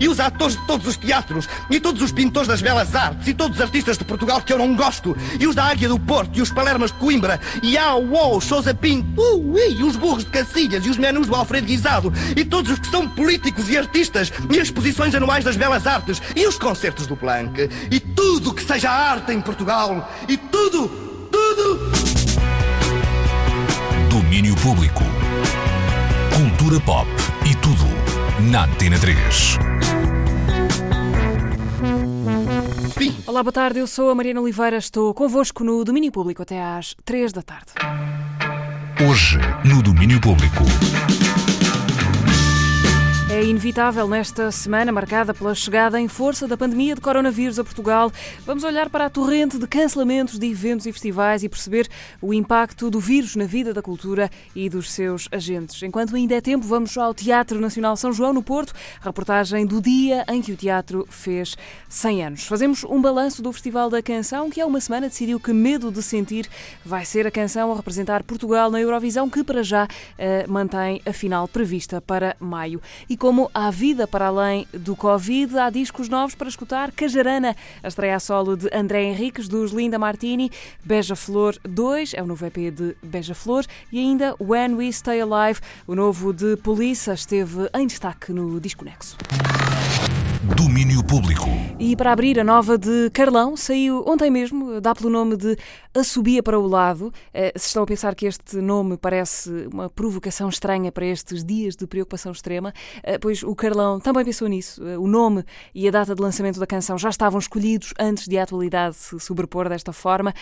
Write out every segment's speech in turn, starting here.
E os atores de todos os teatros, e todos os pintores das belas artes, e todos os artistas de Portugal que eu não gosto, e os da Águia do Porto, e os Palermas de Coimbra, e a UOL, Sousa Pinto, uh, e os burros de Cacilhas, e os menus do Alfredo Guisado, e todos os que são políticos e artistas, e as exposições anuais das belas artes, e os concertos do Planck, e tudo que seja arte em Portugal, e tudo, tudo. Domínio Público. Cultura pop e tudo na Antena 3. Olá, boa tarde. Eu sou a Mariana Oliveira. Estou convosco no Domínio Público até às 3 da tarde. Hoje, no Domínio Público. É inevitável nesta semana marcada pela chegada em força da pandemia de coronavírus a Portugal. Vamos olhar para a torrente de cancelamentos de eventos e festivais e perceber o impacto do vírus na vida da cultura e dos seus agentes. Enquanto ainda é tempo, vamos ao Teatro Nacional São João, no Porto, reportagem do dia em que o teatro fez 100 anos. Fazemos um balanço do Festival da Canção, que há uma semana decidiu que Medo de Sentir vai ser a canção a representar Portugal na Eurovisão, que para já uh, mantém a final prevista para maio. E como há vida para além do Covid, há discos novos para escutar. Cajarana, a estreia a solo de André Henriques, dos Linda Martini. Beija Flor 2, é o novo EP de Beija Flor. E ainda When We Stay Alive, o novo de Polícia, esteve em destaque no Disco Nexo. Domínio Público. E para abrir a nova de Carlão, saiu ontem mesmo, dá pelo nome de Assobia para o Lado. Eh, se estão a pensar que este nome parece uma provocação estranha para estes dias de preocupação extrema, eh, pois o Carlão também pensou nisso. Eh, o nome e a data de lançamento da canção já estavam escolhidos antes de a atualidade se sobrepor desta forma,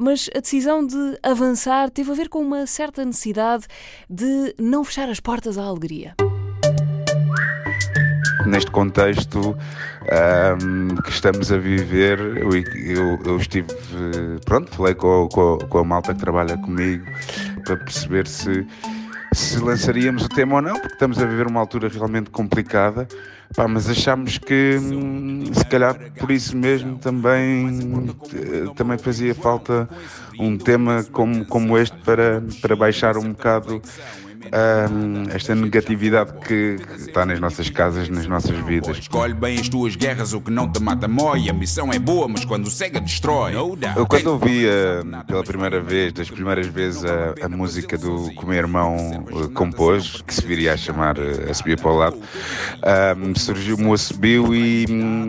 mas a decisão de avançar teve a ver com uma certa necessidade de não fechar as portas à alegria neste contexto um, que estamos a viver, eu, eu, eu estive, pronto, falei com, com, com, a malta que trabalha comigo para perceber se, se lançaríamos o tema ou não, porque estamos a viver uma altura realmente complicada, pá, mas achamos que se calhar por isso mesmo também, também fazia falta um tema como, como este para, para baixar um bocado esta negatividade que, que, está nas nossas casas, nas nossas vidas. Escolhe bem as tuas guerras, o que não te mata mói. A missão é boa, mas quando cega destrói. Eu quando ouvi uh, pela primeira vez, das primeiras vezes, a, a música do que o meu irmão uh, compôs, que se viria a chamar A Subir para o Lado, surgiu-me o assobio e um,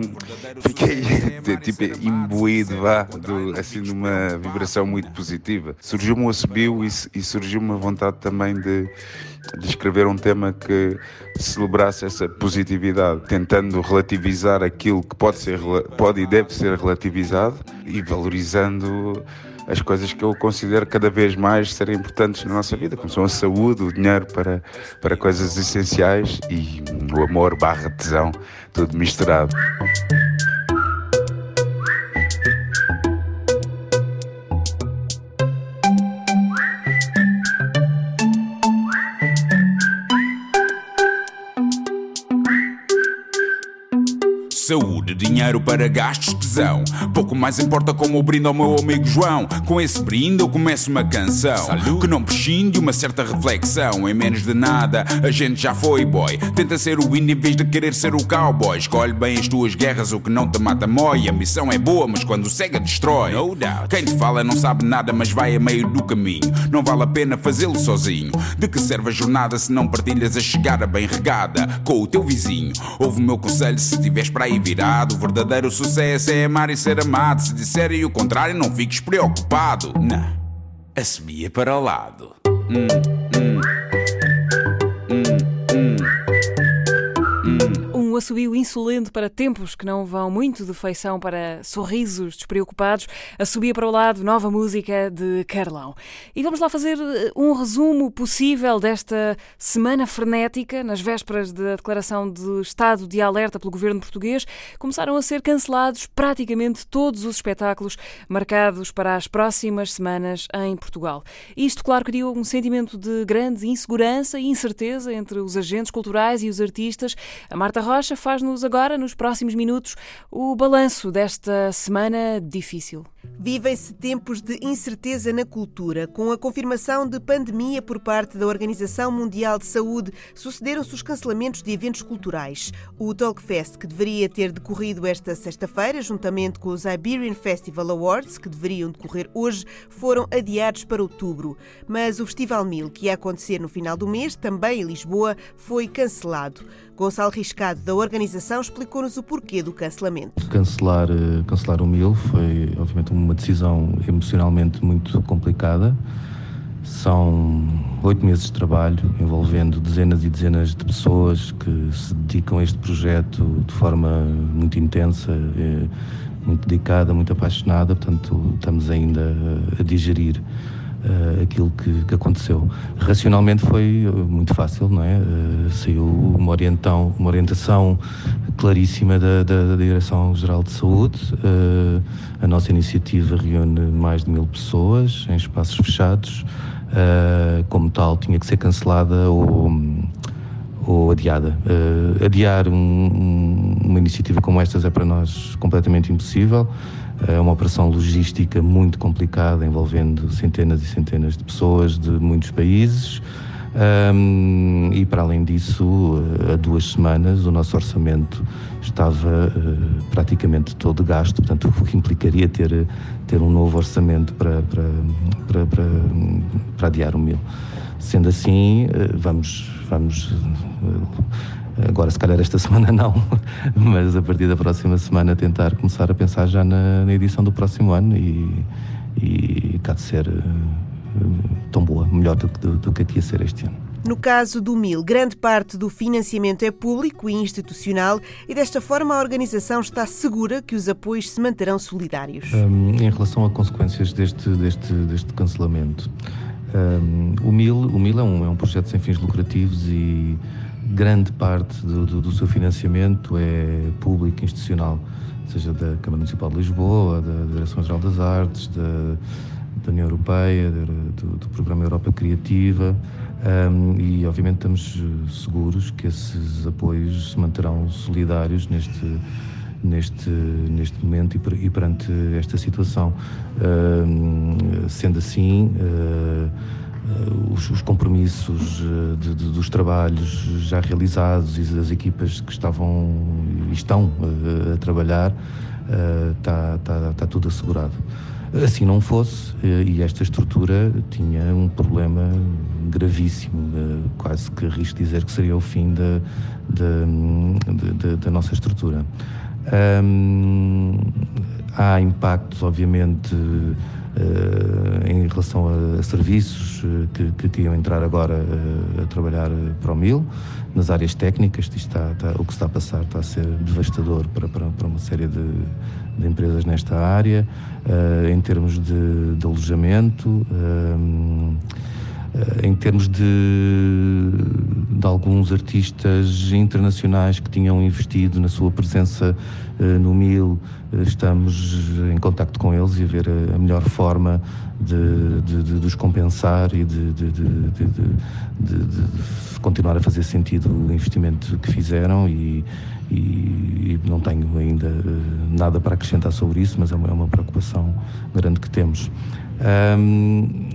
fiquei tipo imbuído vá, do, assim, de uma vibração muito positiva. Surgiu-me o assobio e, e surgiu-me a vontade também de de escrever um tema que celebrasse essa positividade, tentando relativizar aquilo que pode, ser, pode e deve ser relativizado e valorizando as coisas que eu considero cada vez mais serem importantes na nossa vida, como são a saúde, o dinheiro para, para coisas essenciais e o amor barra tesão, tudo misturado. Dinheiro para gastos, tesão. Pouco mais importa como o brinde ao meu amigo João. Com esse brinde eu começo uma canção Salud. que não prescinde uma certa reflexão. Em menos de nada, a gente já foi boy. Tenta ser o índio em vez de querer ser o cowboy. Escolhe bem as tuas guerras, o que não te mata mói. A missão é boa, mas quando cega destrói. No doubt. Quem te fala não sabe nada, mas vai a meio do caminho. Não vale a pena fazê-lo sozinho. De que serve a jornada se não partilhas a chegada bem regada com o teu vizinho? Ouve o meu conselho se tiveres para aí virado. O verdadeiro sucesso é amar e ser amado. Se disserem o contrário, não fiques preocupado. Não, assobia para o lado. Hum, hum. Assobio insolente para tempos que não vão muito de feição para sorrisos despreocupados, assobia para o lado nova música de Carlão. E vamos lá fazer eh, um resumo possível desta semana frenética, nas vésperas da declaração de estado de alerta pelo governo português, começaram a ser cancelados praticamente todos os espetáculos marcados para as próximas semanas em Portugal. Isto, claro, criou um sentimento de grande insegurança e incerteza entre os agentes culturais e os artistas. A Marta Rocha Rocha faz-nos agora, nos próximos minutos, o balanço desta semana difícil. Vivem-se tempos de incerteza na cultura. Com a confirmação de pandemia por parte da Organização Mundial de Saúde, sucederam-se os cancelamentos de eventos culturais. O Talkfest, que deveria ter decorrido esta sexta-feira, juntamente com os Iberian Festival Awards, que deveriam decorrer hoje, foram adiados para outubro. Mas o Festival Mil, que ia acontecer no final do mês, também em Lisboa, foi cancelado. Gonçalo Riscado, da organização, explicou-nos o porquê do cancelamento. Cancelar, eh, cancelar o Mil foi, obviamente, uma decisão emocionalmente muito complicada. São oito meses de trabalho envolvendo dezenas e dezenas de pessoas que se dedicam a este projeto de forma muito intensa, eh, muito dedicada, muito apaixonada. Portanto, estamos ainda a digerir uh, aquilo que, que, aconteceu. Racionalmente foi eh, muito fácil, não é? Uh, saiu uma, orientão, uma orientação claríssima da, da, da Direção-Geral de Saúde. Uh, a nossa iniciativa reúne mais de mil pessoas em espaços fechados. como tal, tinha que ser cancelada ou ou adiada. Uh, adiar um, um, uma iniciativa como esta é para nós completamente impossível. É uma operação logística muito complicada, envolvendo centenas e centenas de pessoas de muitos países. Um, e para além disso, há duas semanas o nosso orçamento estava uh, praticamente todo gasto, portanto, o que implicaria ter, ter um novo orçamento para, para, para, para, para adiar o mil. Sendo assim, uh, vamos, vamos uh, Agora, se calhar esta semana não, mas a partir da próxima semana tentar começar a pensar já na, na edição do próximo ano e, e cá de ser uh, tão boa, melhor do, do, do que aqui ia ser este ano. No caso do MIL, grande parte do financiamento é público e institucional e desta forma a organização está segura que os apoios se manterão solidários. Um, em relação a consequências deste, deste, deste cancelamento, um, o MIL, o MIL é, um, é um projeto sem fins lucrativos e grande parte do, do, do, seu financiamento é público, institucional, seja da Câmara Municipal de Lisboa, da Direção-Geral das Artes, da, da União Europeia, do, do, Programa Europa Criativa, um, e obviamente estamos seguros que esses apoios se manterão solidários neste neste, neste momento e, e perante esta situação. Uh, sendo assim, uh, os, os, compromissos uh, de, de, dos trabalhos já realizados e das equipas que estavam e estão uh, a trabalhar, está tá, tá tudo assegurado. Assim não fosse, e esta estrutura tinha um problema gravíssimo, quase que arrisco dizer que seria o fim da, da, da nossa estrutura. Um, há impactos, obviamente, em relação a, serviços uh, que, que, iam entrar agora uh, a trabalhar para o MIL, nas áreas técnicas, está, está, o que está a passar está a ser devastador para, para, para uma série de, de, empresas nesta área, em termos de, de alojamento. Em termos de, de, alguns artistas internacionais que tinham investido na sua presença no MIL, estamos em contacto com eles e a ver a melhor forma de, de, de, de os compensar e de, continuar a fazer sentido o investimento que fizeram e, e, e, não tenho ainda eh, nada para acrescentar sobre isso, mas é uma, é uma preocupação grande que temos. Um,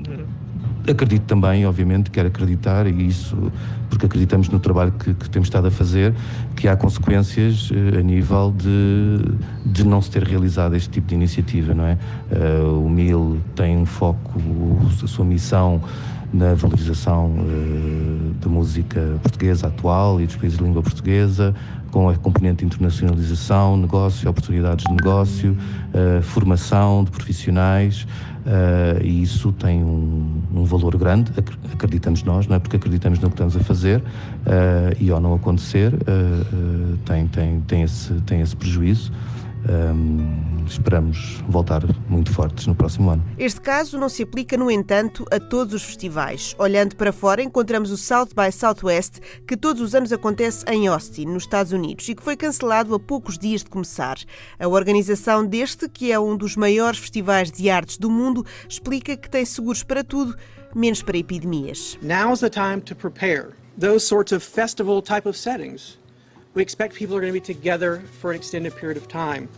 acredito também, obviamente, quero acreditar, e isso porque acreditamos no trabalho que, que temos estado a fazer, que há consequências uh, a nível de, de não se ter realizado este tipo de iniciativa, não é? Uh, o MIL tem um foco, a sua missão na valorização uh, da música portuguesa atual e dos países de língua portuguesa, com a componente internacionalização, negócio, oportunidades de negócio, uh, formação de profissionais, uh, e isso tem um, um, valor grande, acreditamos nós, não é? porque acreditamos no que estamos a fazer, e ao não acontecer, tem, tem, tem, esse, tem esse prejuízo. Um, esperamos voltar muito fortes no próximo ano. Este caso não se aplica, no entanto, a todos os festivais. Olhando para fora, encontramos o South by Southwest, que todos os anos acontece em Austin, nos Estados Unidos, e que foi cancelado a poucos dias de começar. A organização deste, que é um dos maiores festivais de artes do mundo, explica que tem seguros para tudo, menos para epidemias. Now's the time to prepare those sorts of festival type of settings. We expect people are going to be together for an extended period of time.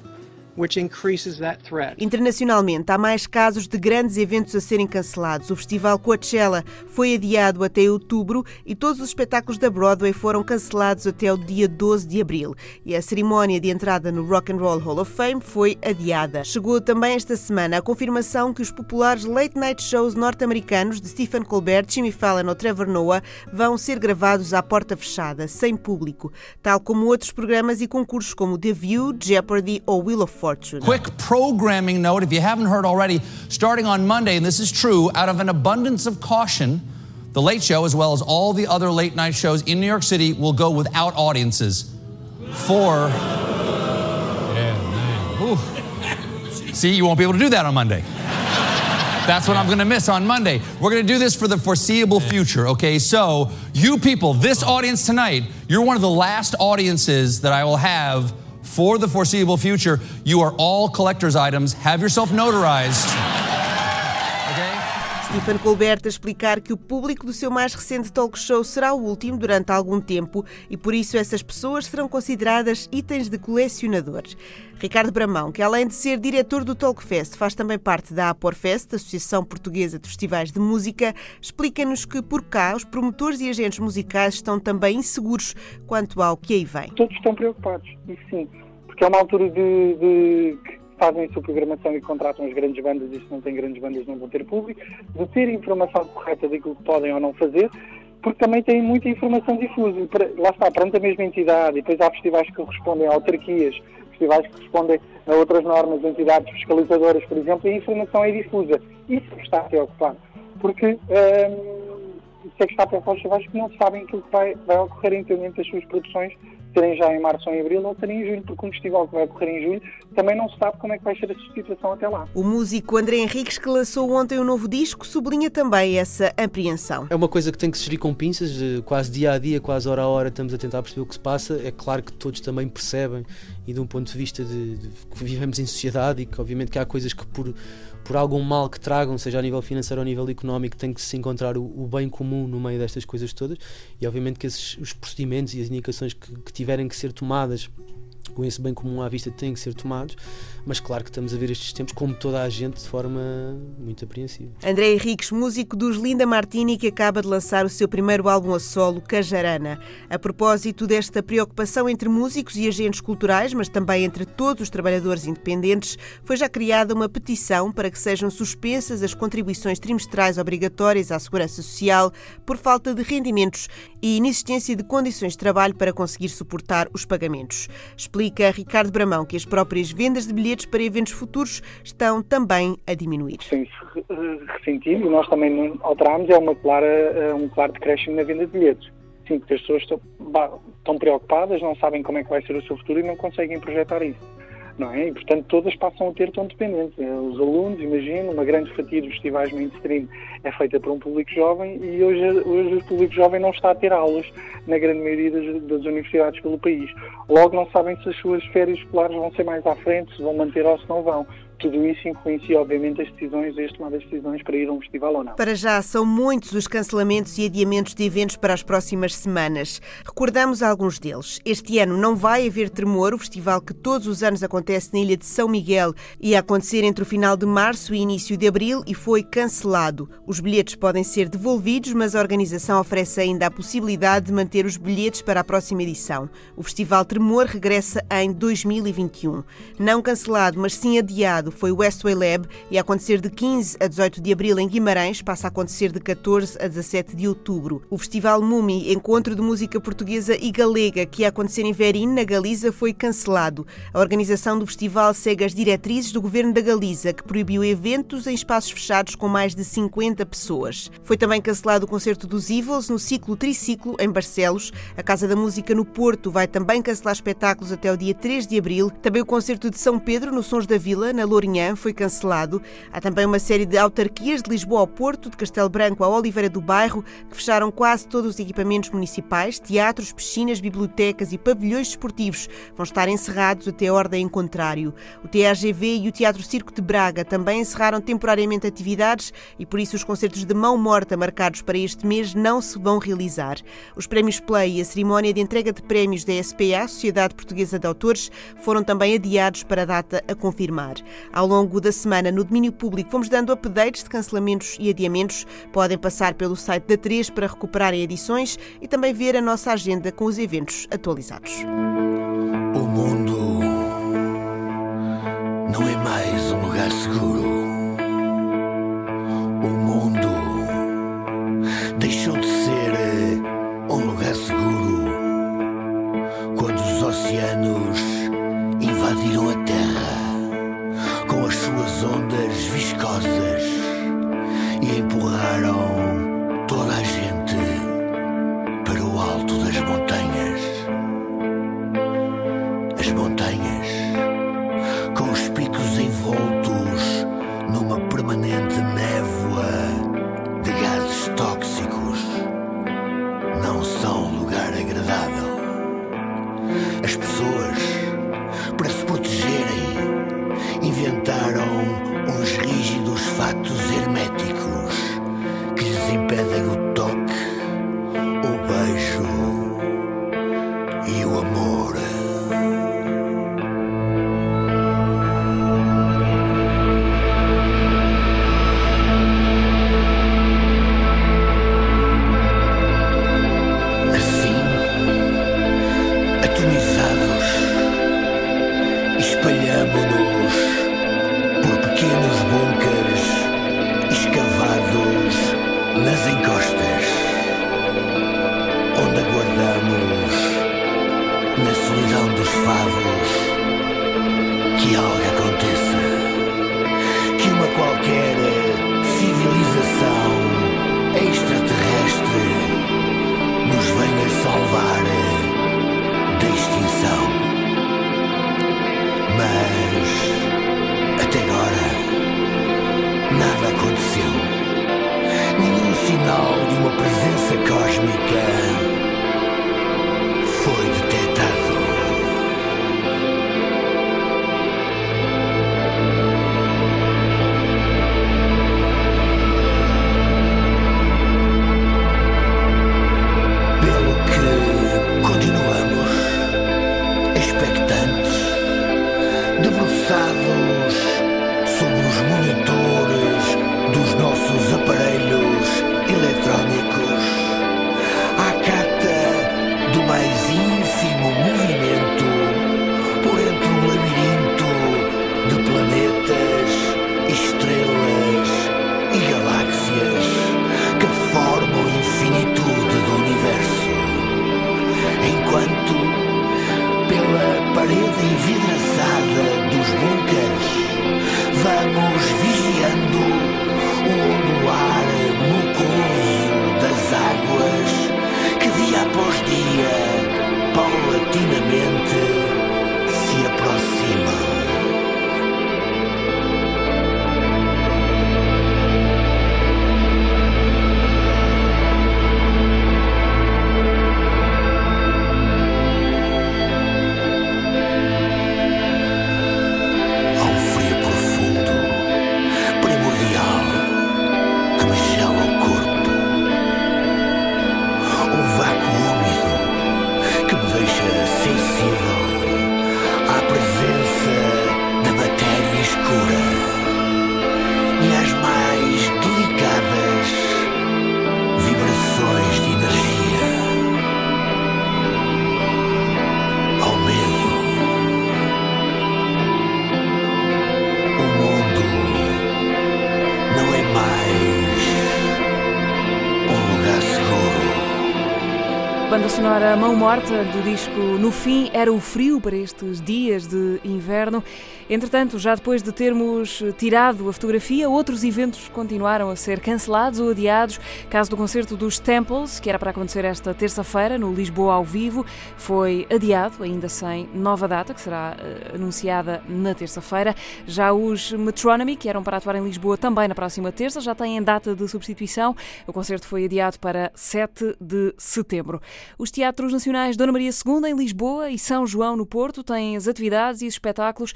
Internacionalmente, há mais casos de grandes eventos a serem cancelados. O festival Coachella foi adiado até outubro e todos os espetáculos da Broadway foram cancelados até o dia 12 de abril. E a cerimónia de entrada no Rock and Roll Hall of Fame foi adiada. Chegou também esta semana a confirmação que os populares late night shows norte-americanos de Stephen Colbert, Jimmy Fallon ou Trevor Noah vão ser gravados à porta fechada, sem público, tal como outros programas e concursos como The View, Jeopardy ou Wheel of. Quick programming note if you haven't heard already, starting on Monday, and this is true, out of an abundance of caution, The Late Show, as well as all the other late night shows in New York City, will go without audiences for. Yeah. See, you won't be able to do that on Monday. That's what I'm going to miss on Monday. We're going to do this for the foreseeable future, okay? So, you people, this audience tonight, you're one of the last audiences that I will have for the foreseeable future. You are all collector's items. Have yourself notarized. Stephen Colbert a explicar que o público do seu mais recente talk show será o último durante algum tempo e por isso essas pessoas serão consideradas itens de colecionadores. Ricardo Bramão, que além de ser diretor do Talkfest, faz também parte da Aporfest, Associação Portuguesa de Festivais de Música, explica-nos que por cá os promotores e agentes musicais estão também inseguros quanto ao que aí vem. Todos estão preocupados, isso sim, porque é uma altura de, de fazem a sua programação e contratam as grandes bandas e se não têm grandes bandas não vão ter público, de ter informação correta daquilo que podem ou não fazer, porque também têm muita informação difusa. Lá está, perante a mesma entidade, e depois há festivais que respondem a autarquias, festivais que respondem a outras normas, entidades fiscalizadoras, por exemplo, e a informação é difusa. Isso é que está a preocupar, porque hum, isso é que está a preocupar os festivais que não sabem aquilo que vai, vai ocorrer em termos das suas produções serem já em março ou em abril ou serem em julho, porque um festival que vai ocorrer em julho também não se sabe como é que vai ser a situação até lá. O músico André Henriques, que lançou ontem um novo disco, sublinha também essa apreensão. É uma coisa que tem que se gerir com pinças, quase dia a dia, quase hora a hora, estamos a tentar perceber o que se passa. É claro que todos também percebem e de um ponto de vista de, de que vivemos em sociedade e que obviamente que há coisas que por por algum mal que tragam, seja a nível financeiro ou a nível económico, tem que se encontrar o, o bem comum no meio destas coisas todas. E obviamente que esses, os procedimentos e as indicações que, que tiverem que ser tomadas com esse bem comum à vista têm que ser tomados, mas claro que estamos a ver estes tempos, como toda a gente, de forma muito apreensiva. André Henriques, músico dos Linda Martini, que acaba de lançar o seu primeiro álbum a solo, Cajarana. A propósito desta preocupação entre músicos e agentes culturais, mas também entre todos os trabalhadores independentes, foi já criada uma petição para que sejam suspensas as contribuições trimestrais obrigatórias à Segurança Social por falta de rendimentos e inexistência de condições de trabalho para conseguir suportar os pagamentos. Explica Ricardo Bramão que as próprias vendas de bilhetes para eventos futuros estão também a diminuir. Sim, ressentido e nós também alterámos, é uma clara, é um claro decréscimo na venda de bilhetes. Sim, porque as pessoas estão, estão preocupadas, não sabem como é que vai ser o seu futuro e não conseguem projetar isso não é? E, portanto, todas passam a ter tão dependentes. É, os alunos, imagino, uma grande fatia dos festivais mainstream é feita por um público jovem e hoje, hoje o público jovem não está a ter aulas na grande maioria das, das universidades pelo país. Logo não sabem se as suas férias escolares vão ser mais à frente, se vão manter ou se não vão tudo isso influencia, obviamente, as decisões, as tomadas de decisões para ir a um festival ou não. Para já, são muitos os cancelamentos e adiamentos de eventos para as próximas semanas. Recordamos alguns deles. Este ano não vai haver Tremor, o festival que todos os anos acontece na ilha de São Miguel. Ia acontecer entre o final de março e início de abril e foi cancelado. Os bilhetes podem ser devolvidos, mas a organização oferece ainda a possibilidade de manter os bilhetes para a próxima edição. O Festival Tremor regressa em 2021. Não cancelado, mas sim adiado foi o Westway Lab e a acontecer de 15 a 18 de abril em Guimarães, passa a acontecer de 14 a 17 de outubro. O Festival Mumi, encontro de música portuguesa e galega, que ia acontecer em Verim, na Galiza, foi cancelado. A organização do festival segue as diretrizes do governo da Galiza, que proibiu eventos em espaços fechados com mais de 50 pessoas. Foi também cancelado o concerto dos Evils no ciclo Triciclo, em Barcelos. A Casa da Música no Porto vai também cancelar espetáculos até o dia 3 de abril. Também o concerto de São Pedro, no Sons da Vila, na Lourinhã foi cancelado. Há também uma série de autarquias de Lisboa ao Porto, de Castelo Branco à Oliveira do Bairro, que fecharam quase todos os equipamentos municipais, teatros, piscinas, bibliotecas e pavilhões esportivos vão estar encerrados até ordem em contrário. O TAGV e o Teatro Circo de Braga também encerraram temporariamente atividades e por isso os concertos de mão morta marcados para este mês não se vão realizar. Os prémios Play e a cerimónia de entrega de prémios da SPA, Sociedade Portuguesa de Autores, foram também adiados para a data a confirmar. Ao longo da semana, no domínio público, fomos dando updates de cancelamentos e adiamentos. Podem passar pelo site da 3 para recuperarem edições e também ver a nossa agenda com os eventos atualizados. O mundo não é mais um lugar seguro. O mundo deixou de ser eh, um lugar seguro quando os oceanos invadiram a Terra com as suas ondas viscosas e empurraram toda a gente para o alto das montanhas. As montanhas, com os picos envoltos numa permanente névoa de gases tóxicos, não são lugar agradável. As pessoas, Banda sonora Mão Morta do disco No Fim Era o Frio para estes dias de inverno. Entretanto, já depois de termos tirado a fotografia, outros eventos continuaram a ser cancelados ou adiados. Caso do concerto dos Temples, que era para acontecer esta terça-feira no Lisboa ao vivo, foi adiado, ainda sem nova data, que será uh, anunciada na terça-feira. Já os Metronomy, que eram para atuar em Lisboa também na próxima terça, já têm data de substituição. O concerto foi adiado para 7 de setembro. Os Teatros Nacionais Dona Maria II em Lisboa e São João no Porto têm as atividades e os espetáculos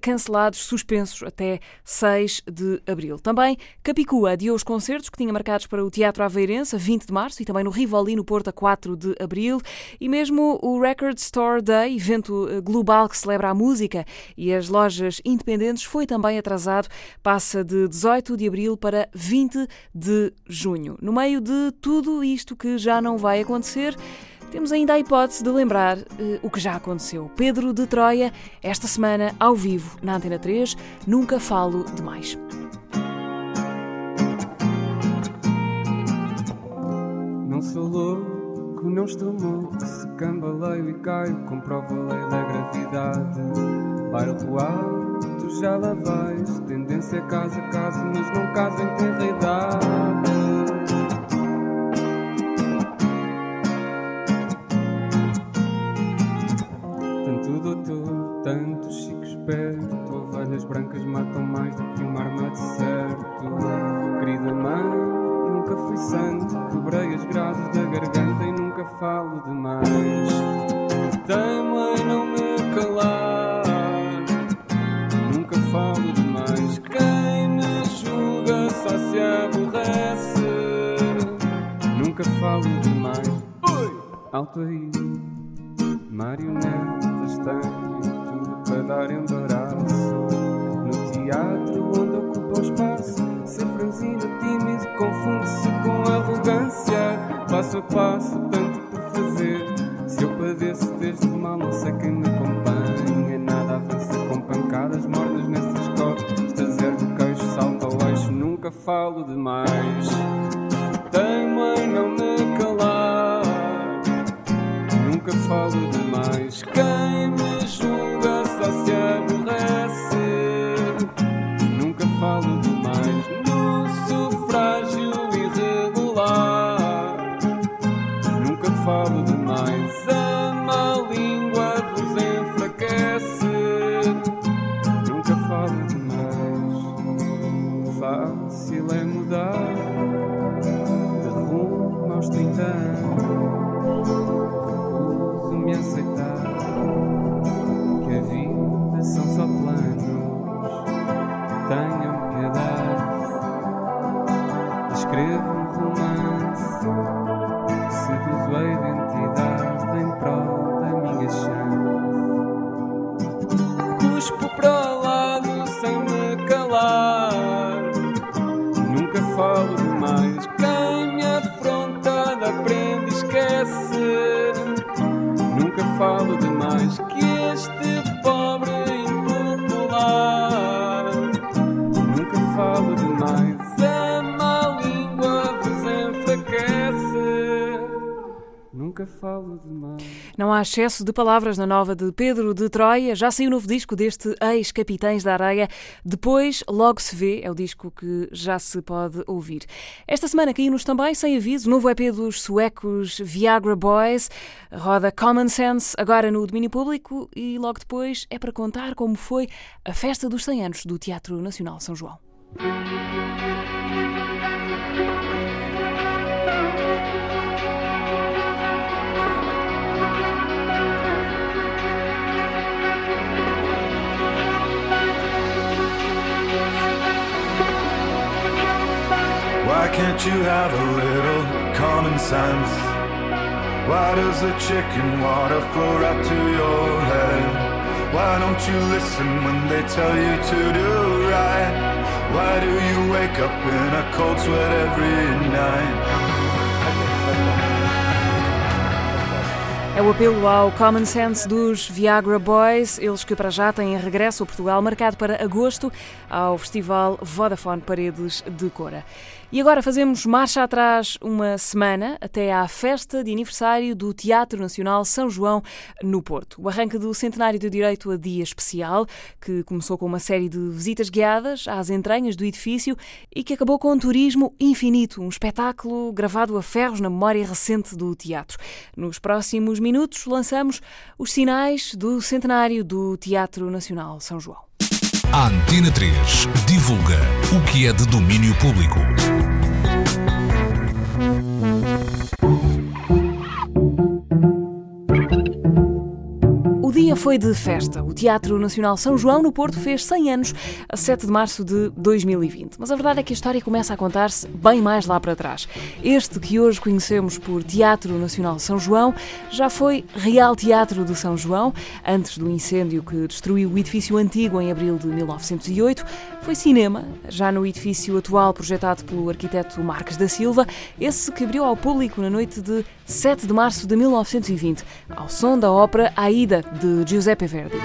cancelados, suspensos até 6 de abril. Também Capicua adiou os concertos que tinha marcados para o Teatro Aveirense a 20 de março e também no Rivoli no Porto a 4 de abril e mesmo o Record Store Day, evento eh, global que celebra a música e as lojas independentes, foi também atrasado, passa de 18 de abril para 20 de junho. No meio de tudo isto que já não vai acontecer, temos ainda a hipótese de lembrar uh, o que já aconteceu. Pedro de Troia, esta semana, ao vivo, na Antena 3, nunca falo demais. Não sou louco, não estou louco, se cambaleio e caio, comprovo a lei da gravidade. Bairro alto, já lá vais, tendência é casa a casa, mas não casa em terra idade. Tanto chico esperto Ovelhas brancas matam mais do que uma arma de certo. Querida mãe, nunca fui santo Quebrei as grades da garganta e nunca falo demais Temo em não me calar Nunca falo demais Quem me julga só se aborrece Nunca falo demais Oi! Alto aí Marionetas têm para dar embaraço. No teatro onde ocupa o espaço, ser franzino, tímido, confunde-se com arrogância. Passo a passo, tanto por fazer. Se eu padeço desde mal, não sei quem me acompanha. Nada avança com pancadas mornas nessas costas. Ergo o queixo, salta ao eixo, nunca falo demais. Tenho em não me calar, nunca falo demais. Quem me julga falo excesso de palavras na nova de Pedro de Troia. Já saiu o novo disco deste ex-Capitães da Areia. Depois, logo se vê, é o disco que já se pode ouvir. Esta semana caiu-nos também, sem aviso, o novo EP dos suecos Viagra Boys. Roda Common Sense, agora no domínio público. E logo depois é para contar como foi a festa dos 100 anos do Teatro Nacional São João. Why can't you have a little common sense? Why does the chicken water flow right to your head? Why don't you listen when they tell you to do right? Why do you wake up in a cold sweat every night? É o apelo ao common sense dos Viagra Boys, eles que para já têm regresso a Portugal, marcado para agosto, ao Festival Vodafone Paredes de Cora. E agora fazemos marcha atrás uma semana até à festa de aniversário do Teatro Nacional São João no Porto. O arranque do centenário do direito a dia especial, que começou com uma série de visitas guiadas às entranhas do edifício e que acabou com um turismo infinito, um espetáculo gravado a ferros na memória recente do teatro. Nos próximos minutos lançamos os sinais do centenário do Teatro Nacional São João. A Antena 3 divulga o que é de domínio público. Dia foi de festa. O Teatro Nacional São João no Porto fez 100 anos a 7 de março de 2020. Mas a verdade é que a história começa a contar-se bem mais lá para trás. Este que hoje conhecemos por Teatro Nacional São João já foi Real Teatro de São João, antes do incêndio que destruiu o edifício antigo em abril de 1908. Foi cinema, já no edifício atual projetado pelo arquiteto Marques da Silva, esse que abriu ao público na noite de 7 de março de 1920, ao som da ópera Aida de Giuseppe Verdi.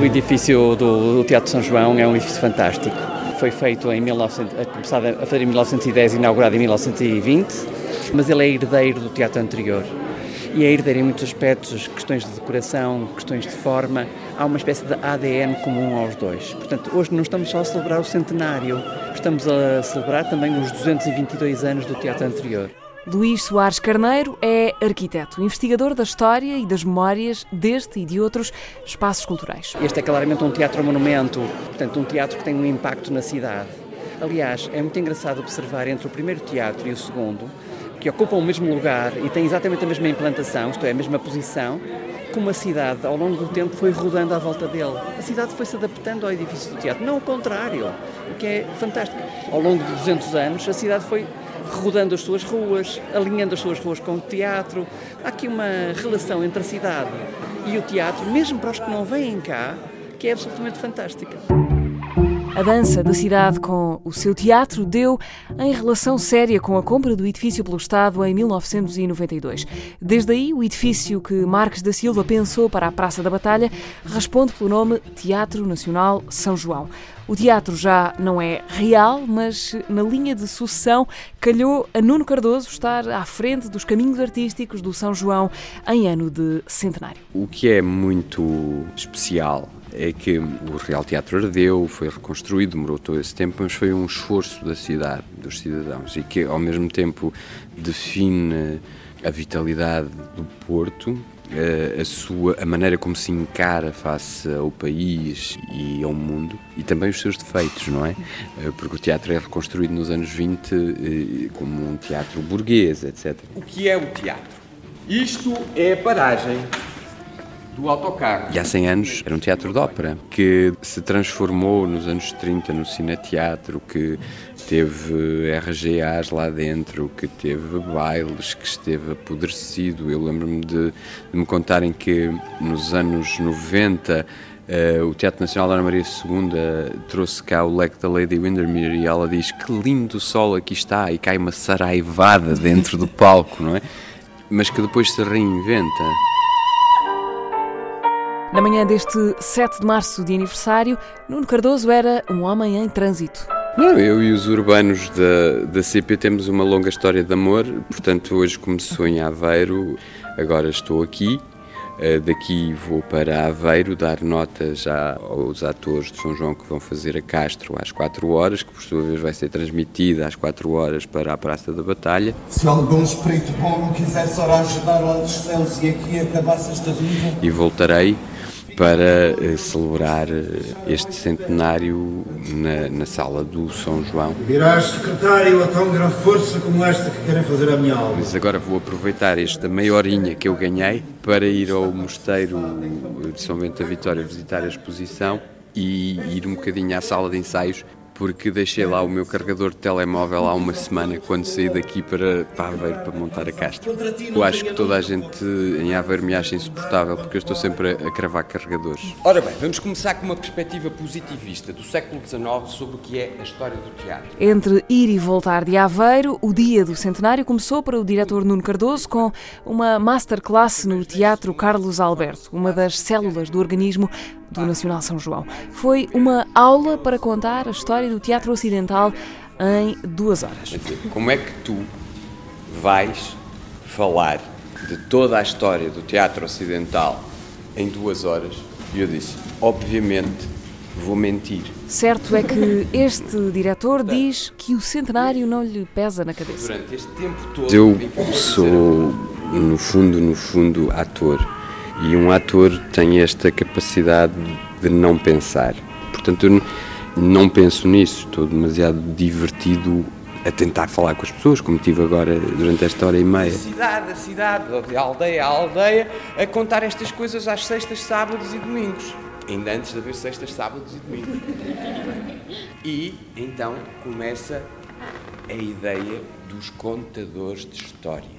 O edifício do, Teatro São João é um edifício fantástico. Foi feito em 1900, começado a fazer em 1910, inaugurado em 1920, mas ele é herdeiro do teatro anterior. E é herdeiro em muitos aspectos, questões de decoração, questões de forma. Há uma espécie de ADN comum aos dois. Portanto, hoje não estamos só a celebrar o centenário, estamos a celebrar também os 222 anos do teatro anterior. Luís Soares Carneiro é arquiteto, investigador da história e das memórias deste e de outros espaços culturais. Este é claramente um teatro-monumento, portanto, um teatro que tem um impacto na cidade. Aliás, é muito engraçado observar entre o primeiro teatro e o segundo, que ocupam o mesmo lugar e têm exatamente a mesma implantação, isto é, a mesma posição, como a cidade, ao longo do tempo, foi rodando à volta dele. A cidade foi se adaptando ao edifício do teatro, não o contrário, o que é fantástico. Ao longo de 200 anos, a cidade foi rodando as suas ruas, alinhando as suas ruas com o teatro. Há aqui uma relação entre a cidade e o teatro, mesmo para os que não vêm cá, que é absolutamente fantástica. A dança da cidade com o seu teatro deu em relação séria com a compra do edifício pelo Estado em 1992. Desde aí, o edifício que Marques da Silva pensou para a Praça da Batalha responde pelo nome Teatro Nacional São João. O teatro já não é real, mas na linha de sucessão calhou a Nuno Cardoso estar à frente dos caminhos artísticos do São João em ano de centenário. O que é muito especial é que o Real Teatro ardeu, foi reconstruído, demorou todo esse tempo, mas foi um esforço da cidade, dos cidadãos, e que ao mesmo tempo define a vitalidade do Porto, eh, a, sua, a maneira como se encara face ao país e ao mundo e também os seus defeitos, não é? Eh, porque o teatro é reconstruído nos anos 20 eh, como um teatro burguês, etc. O que é o teatro? Isto é a paragem do autocarro. E há 100 anos era um teatro de ópera que se transformou nos anos 30 no cineteatro, que teve RGAs lá dentro, que teve bailes, que esteve apodrecido. Eu lembro-me de, de, me contarem que nos anos 90 Uh, eh, o Teatro Nacional da Ana Maria II trouxe cá o leque da Lady Windermere e ela diz que lindo sol aqui está e cai uma saraivada dentro do palco, não é? Mas que depois se reinventa. Na manhã deste 7 de março de aniversário, Nuno Cardoso era um homem em trânsito. Não, eu e os urbanos da, da CP temos uma longa história de amor, portanto hoje começou em Aveiro, agora estou aqui. Uh, daqui vou para Aveiro dar nota já aos atores de São João que vão fazer a Castro às 4 horas, que por sua vez vai ser transmitida às 4 horas para a Praça da Batalha. Se algum espírito bom me quisesse orar ajudar lá dos céus e aqui acabasse esta vida. E voltarei para uh, celebrar uh, este centenário na, na, sala do São João. Virás secretário a tão grande força como esta que querem fazer a minha alma. Mas agora vou aproveitar esta meia horinha que eu ganhei para ir ao mosteiro de São Bento da Vitória visitar a exposição e ir um bocadinho à sala de ensaios porque deixei lá o meu carregador de telemóvel há uma semana quando saí daqui para, para Aveiro para montar a casta. Eu acho que toda a gente em Aveiro me acha insuportável porque eu estou sempre a, a cravar carregadores. Ora bem, vamos começar com uma perspectiva positivista do século XIX sobre o que é a história do teatro. Entre ir e voltar de Aveiro, o dia do centenário começou para o diretor Nuno Cardoso com uma masterclass no Teatro Carlos Alberto, uma das células do organismo do Nacional São João. Foi uma aula para contar a história do teatro ocidental em duas horas. Como é que tu vais falar de toda a história do teatro ocidental em duas horas? E eu disse, obviamente, vou mentir. Certo é que este diretor diz que o centenário não lhe pesa na cabeça. Durante este tempo todo. Eu sou, no fundo, no fundo, ator. E um ator tem esta capacidade de não pensar. Portanto, eu não penso nisso. Estou demasiado divertido a tentar falar com as pessoas, como tive agora durante esta hora e meia. Cidade a cidade, de aldeia a aldeia, a contar estas coisas às sextas, sábados e domingos. Ainda antes de haver sextas, sábados e domingos. E então começa a ideia dos contadores de histórias.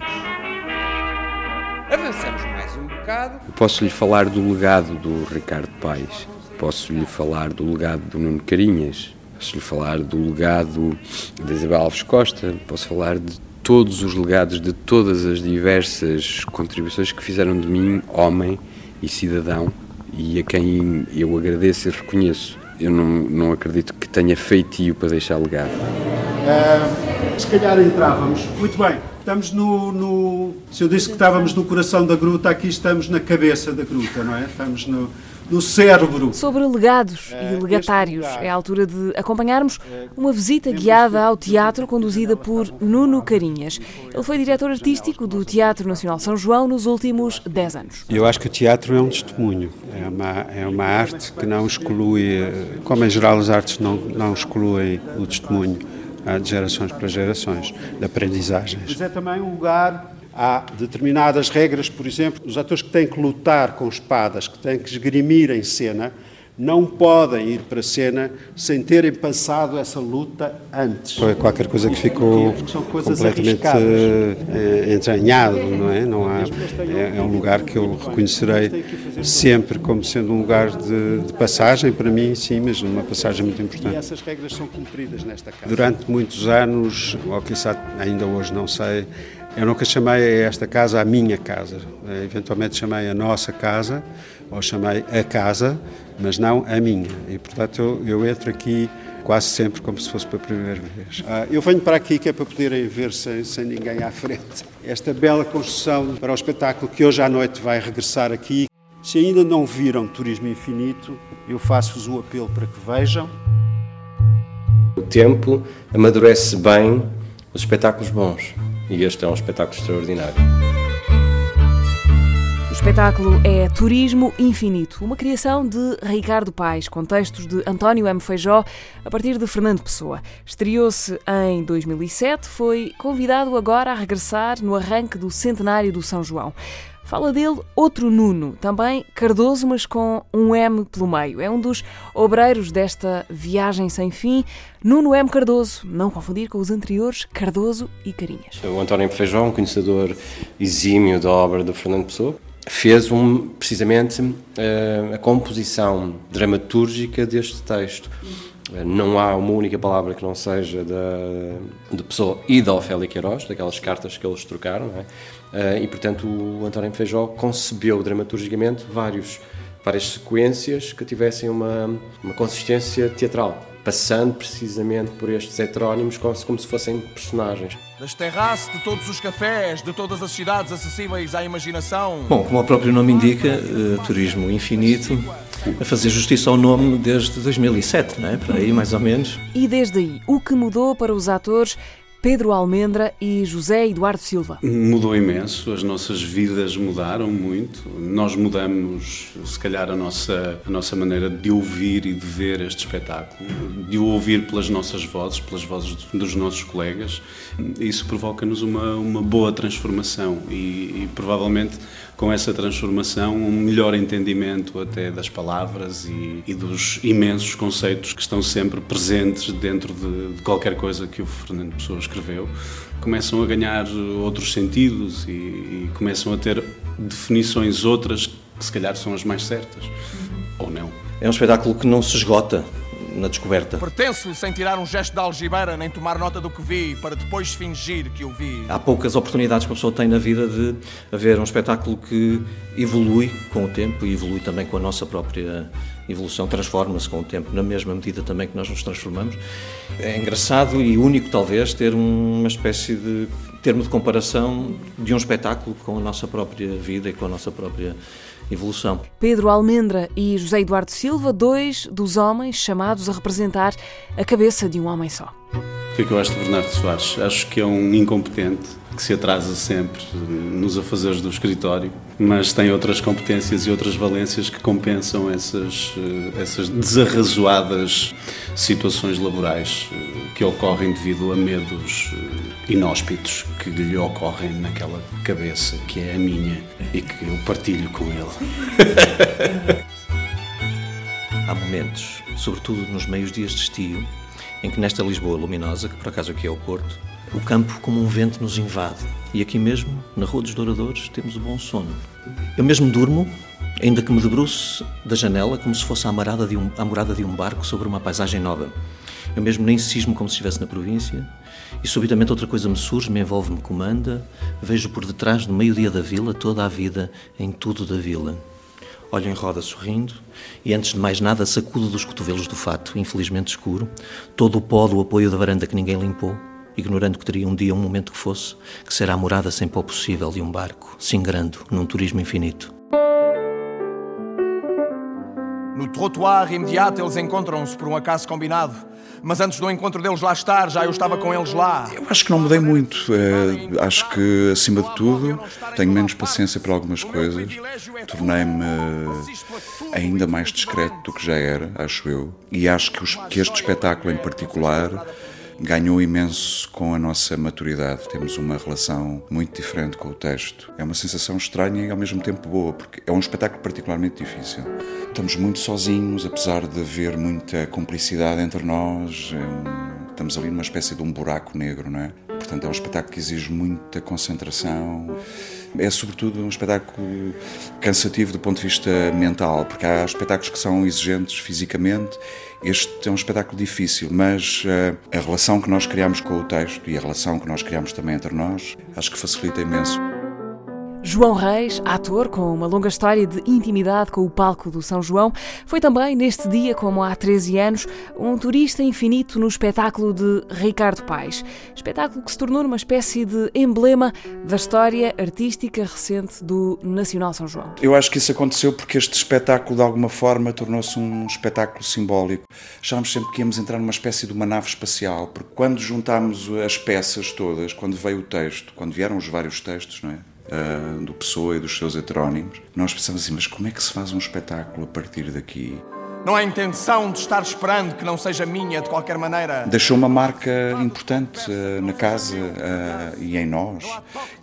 Avançamos mais um bocado. Eu posso lhe falar do legado do Ricardo Paes, posso lhe falar do legado do Nuno Carinhas, posso lhe falar do legado da Isabel Alves Costa, posso falar de todos os legados de todas as diversas contribuições que fizeram de mim homem e cidadão e a quem eu agradeço e reconheço. Eu não, não acredito que tenha feitio para deixar legado. Uh, se calhar entrávamos. Muito bem, estamos no, no, Se eu disse que estávamos no coração da gruta, aqui estamos na cabeça da gruta, não é? Estamos no, no cérebro. Sobre legados e legatários, é a altura de acompanharmos uma visita guiada ao teatro conduzida por Nuno Carinhas. Ele foi diretor artístico do Teatro Nacional São João nos últimos 10 anos. Eu acho que o teatro é um testemunho, é uma, é uma arte que não exclui, como em geral as artes não, não excluem o testemunho de gerações para gerações, de aprendizagens. Mas é também um lugar Há determinadas regras, por exemplo, os atores que têm que lutar com espadas, que têm que esgrimir em cena, não podem ir para a cena sem terem passado essa luta antes. Foi qualquer coisa que ficou completamente uh, entranhado, não é? Não há, é, é, um lugar que eu reconhecerei sempre como sendo um lugar de, de, passagem para mim, sim, mas uma passagem muito importante. E essas regras são cumpridas nesta casa. Durante muitos anos, ou quizá ainda hoje não sei, eu nunca chamei esta casa a minha casa. Eventualmente chamei a nossa casa, ou chamei a casa, mas não a minha. E, portanto, eu, eu entro aqui quase sempre como se fosse para a primeira vez. Ah, eu venho para aqui que é para poderem ver sem, sem ninguém à frente. Esta bela construção para o espetáculo que hoje à noite vai regressar aqui. Se ainda não viram Turismo Infinito, eu faço-vos o apelo para que vejam. O tempo amadurece bem os espetáculos bons e este é um espetáculo extraordinário. Espetáculo é Turismo Infinito, uma criação de Ricardo Paes, com textos de António M. Feijó, a partir de Fernando Pessoa. Estreou-se em 2007, foi convidado agora a regressar no arranque do centenário do São João. Fala dele outro Nuno, também Cardoso, mas com um M pelo meio. É um dos obreiros desta viagem sem fim. Nuno M. Cardoso, não confundir com os anteriores Cardoso e Carinhas. O António Feijão, um conhecedor exímio da obra de Fernando Pessoa, fez um, precisamente eh, a composição dramatúrgica deste texto. Eh, não há uma única palavra que não seja da, de Pessoa e da Ofélia Queiroz, daquelas cartas que eles trocaram, é? Uh, e, portanto, o António Feijó concebeu dramaturgicamente vários, várias sequências que tivessem uma, uma consistência teatral, passando precisamente por estes heterónimos como se fossem personagens. Das terraças, de todos os cafés, de todas as cidades acessíveis à imaginação. Bom, como o próprio nome indica, uh, turismo infinito, a fazer justiça ao nome desde 2007, não é? Por aí, mais ou menos. E desde aí, o que mudou para os atores Pedro Almendra e José Eduardo Silva. Mudou imenso, as nossas vidas mudaram muito. Nós mudamos, se calhar, a nossa, a nossa maneira de ouvir e de ver este espetáculo, de o ouvir pelas nossas vozes, pelas vozes dos nossos colegas. Isso provoca-nos uma, uma boa transformação e, e provavelmente com essa transformação, um melhor entendimento até das palavras e, e dos imensos conceitos que estão sempre presentes dentro de, de, qualquer coisa que o Fernando Pessoa escreveu. Começam a ganhar outros sentidos e, e começam a ter definições outras que se calhar são as mais certas, ou não. É um espetáculo que não se esgota na descoberta. Pertenço-lhe sem tirar um gesto de algibeira nem tomar nota do que vi para depois fingir que o vi. Há poucas oportunidades que a pessoa tem na vida de haver um espetáculo que evolui com o tempo e evolui também com a nossa própria evolução, transforma-se com o tempo, na mesma medida também que nós nos transformamos. É engraçado e único, talvez, ter uma espécie de termo de comparação de um espetáculo com a nossa própria vida e com a nossa própria evolução. Pedro Almendra e José Eduardo Silva, dois dos homens chamados a representar a cabeça de um homem só. O que é que eu acho de Bernardo Soares? Acho que é um incompetente que se atrasa sempre nos afazeres do escritório, mas tem outras competências e outras valências que compensam essas, eh, essas desarrazoadas situações laborais eh, que ocorrem devido a medos eh, inóspitos que lhe ocorrem naquela cabeça que é a minha e que eu partilho com ele. Há momentos, sobretudo nos meios dias de estio, em que nesta Lisboa luminosa, que por acaso aqui é o Porto, o campo como um vento nos invade. E aqui mesmo, na Rua dos Douradores, temos o bom sono. Eu mesmo durmo, ainda que me debruce da janela como se fosse a morada de um, a morada de um barco sobre uma paisagem nova. Eu mesmo nem cismo como se estivesse na província, e subitamente outra coisa me surge, me envolve, me comanda, vejo por detrás, no meio-dia da vila, toda a vida em tudo da vila. Olho em roda sorrindo e, antes de mais nada, sacudo dos cotovelos do fato, infelizmente escuro, todo o pó do apoio da varanda que ninguém limpou, ignorando que teria um dia um momento que fosse, que será a morada sem pó possível de um barco, singrando num turismo infinito. No trottoir imediato eles encontram-se por um acaso combinado. Mas antes do encontro deles lá estar, já eu estava com eles lá. Eu acho que não mudei muito. É, acho que, acima de tudo, tenho menos paciência para algumas coisas. Tornei-me ainda mais discreto do que já era, acho eu. E acho que, os, que este espetáculo em particular ganhou imenso com a nossa maturidade. Temos uma relação muito diferente com o texto. É uma sensação estranha e ao mesmo tempo boa, porque é um espetáculo particularmente difícil. Estamos muito sozinhos, apesar de haver muita cumplicidade entre nós. É estamos ali numa espécie de um buraco negro, não é? Portanto, é um espetáculo que exige muita concentração. É, sobretudo, um espetáculo cansativo do ponto de vista mental, porque há espetáculos que são exigentes fisicamente. Este é um espetáculo difícil, mas uh, a relação que nós criamos com o texto e a relação que nós criamos também entre nós, acho que facilita imenso. João Reis, ator com uma longa história de intimidade com o palco do São João, foi também, neste dia, como há 13 anos, um turista infinito no espetáculo de Ricardo Paes. Espetáculo que se tornou uma espécie de emblema da história artística recente do Nacional São João. Eu acho que isso aconteceu porque este espetáculo, de alguma forma, tornou-se um espetáculo simbólico. Achámos sempre que íamos entrar numa espécie de uma nave espacial, porque quando juntámos as peças todas, quando veio o texto, quando vieram os vários textos, não é? Uh, do Pessoa e dos seus heterónimos, nós pensamos assim, mas como é que se faz um espetáculo a partir daqui? Não há intenção de estar esperando que não seja minha de qualquer maneira. Deixou uma marca importante uh, na casa uh, e em nós.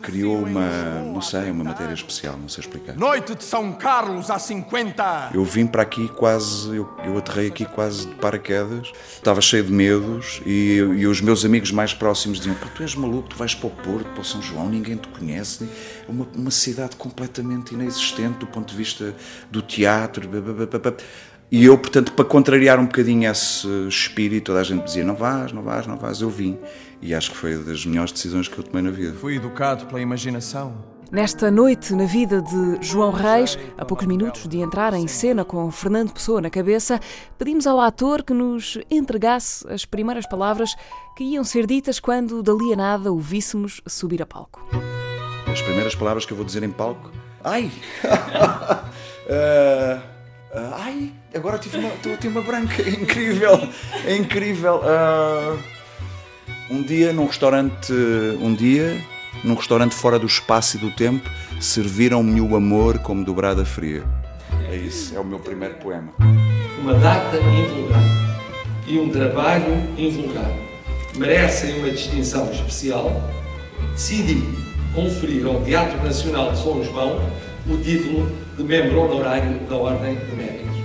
Criou uma, não sei, uma matéria especial, não sei explicar. Noite de São Carlos há 50. Eu vim para aqui quase, eu, eu aterrei aqui quase de paraquedas. Estava cheio de medos e, e os meus amigos mais próximos diziam: tu és maluco, tu vais para o Porto, para o São João, ninguém te conhece. É uma, uma cidade completamente inexistente do ponto de vista do teatro. E eu, portanto, para contrariar um bocadinho esse espírito, toda a gente dizia: não vás, não vás, não vás, eu vim. E acho que foi das melhores decisões que eu tomei na vida. Fui educado pela imaginação. Nesta noite na vida de João Reis, a poucos minutos de entrar em cena com Fernando Pessoa na cabeça, pedimos ao ator que nos entregasse as primeiras palavras que iam ser ditas quando dali a nada o víssemos subir a palco. As primeiras palavras que eu vou dizer em palco. Ai! uh... Uh, ai, agora tive uma, ter uma branca, é incrível, é incrível. Uh, um dia num restaurante, um dia num restaurante fora do espaço e do tempo, serviram-me o amor como dobrada fria. É isso, é o meu primeiro poema. Uma data invulgar e um trabalho invulgar merecem uma distinção especial. Decidi conferir ao Teatro Nacional de São João o título de membro honorário da Ordem de Méritos.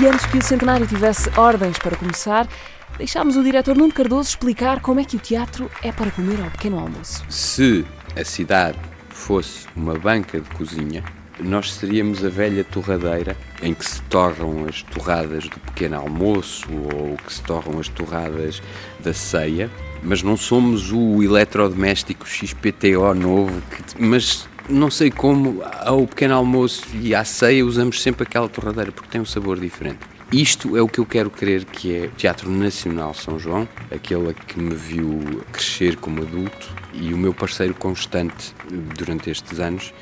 E antes que o centenário tivesse ordens para começar, deixámos o diretor Nuno Cardoso explicar como é que o teatro é para comer ao pequeno almoço. Se a cidade fosse uma banca de cozinha, nós seríamos a velha torradeira em que se torram as torradas do pequeno almoço ou que se torram as torradas da ceia, mas não somos o eletrodoméstico XPTO novo, que, mas não sei como ao pequeno almoço e à ceia usamos sempre aquela torradeira porque tem um sabor diferente. Isto é o que eu quero crer que é Teatro Nacional São João, aquele que me viu crescer como adulto e o meu parceiro constante durante estes anos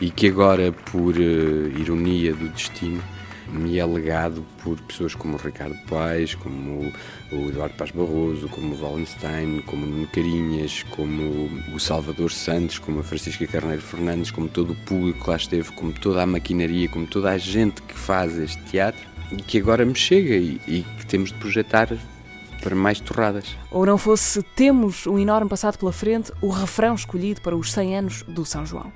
e que agora, por uh, ironia do destino, me é legado por pessoas como o Ricardo Paes, como o Eduardo Paz Barroso, como o Wallenstein, como o Nuno Carinhas, como o Salvador Santos, como a Francisca Carneiro Fernandes, como todo o público que lá esteve, como toda a maquinaria, como toda a gente que faz este teatro e que agora me chega e, e que temos de projetar para mais torradas. Ou não fosse Temos um enorme passado pela frente, o refrão escolhido para os 100 anos do São João.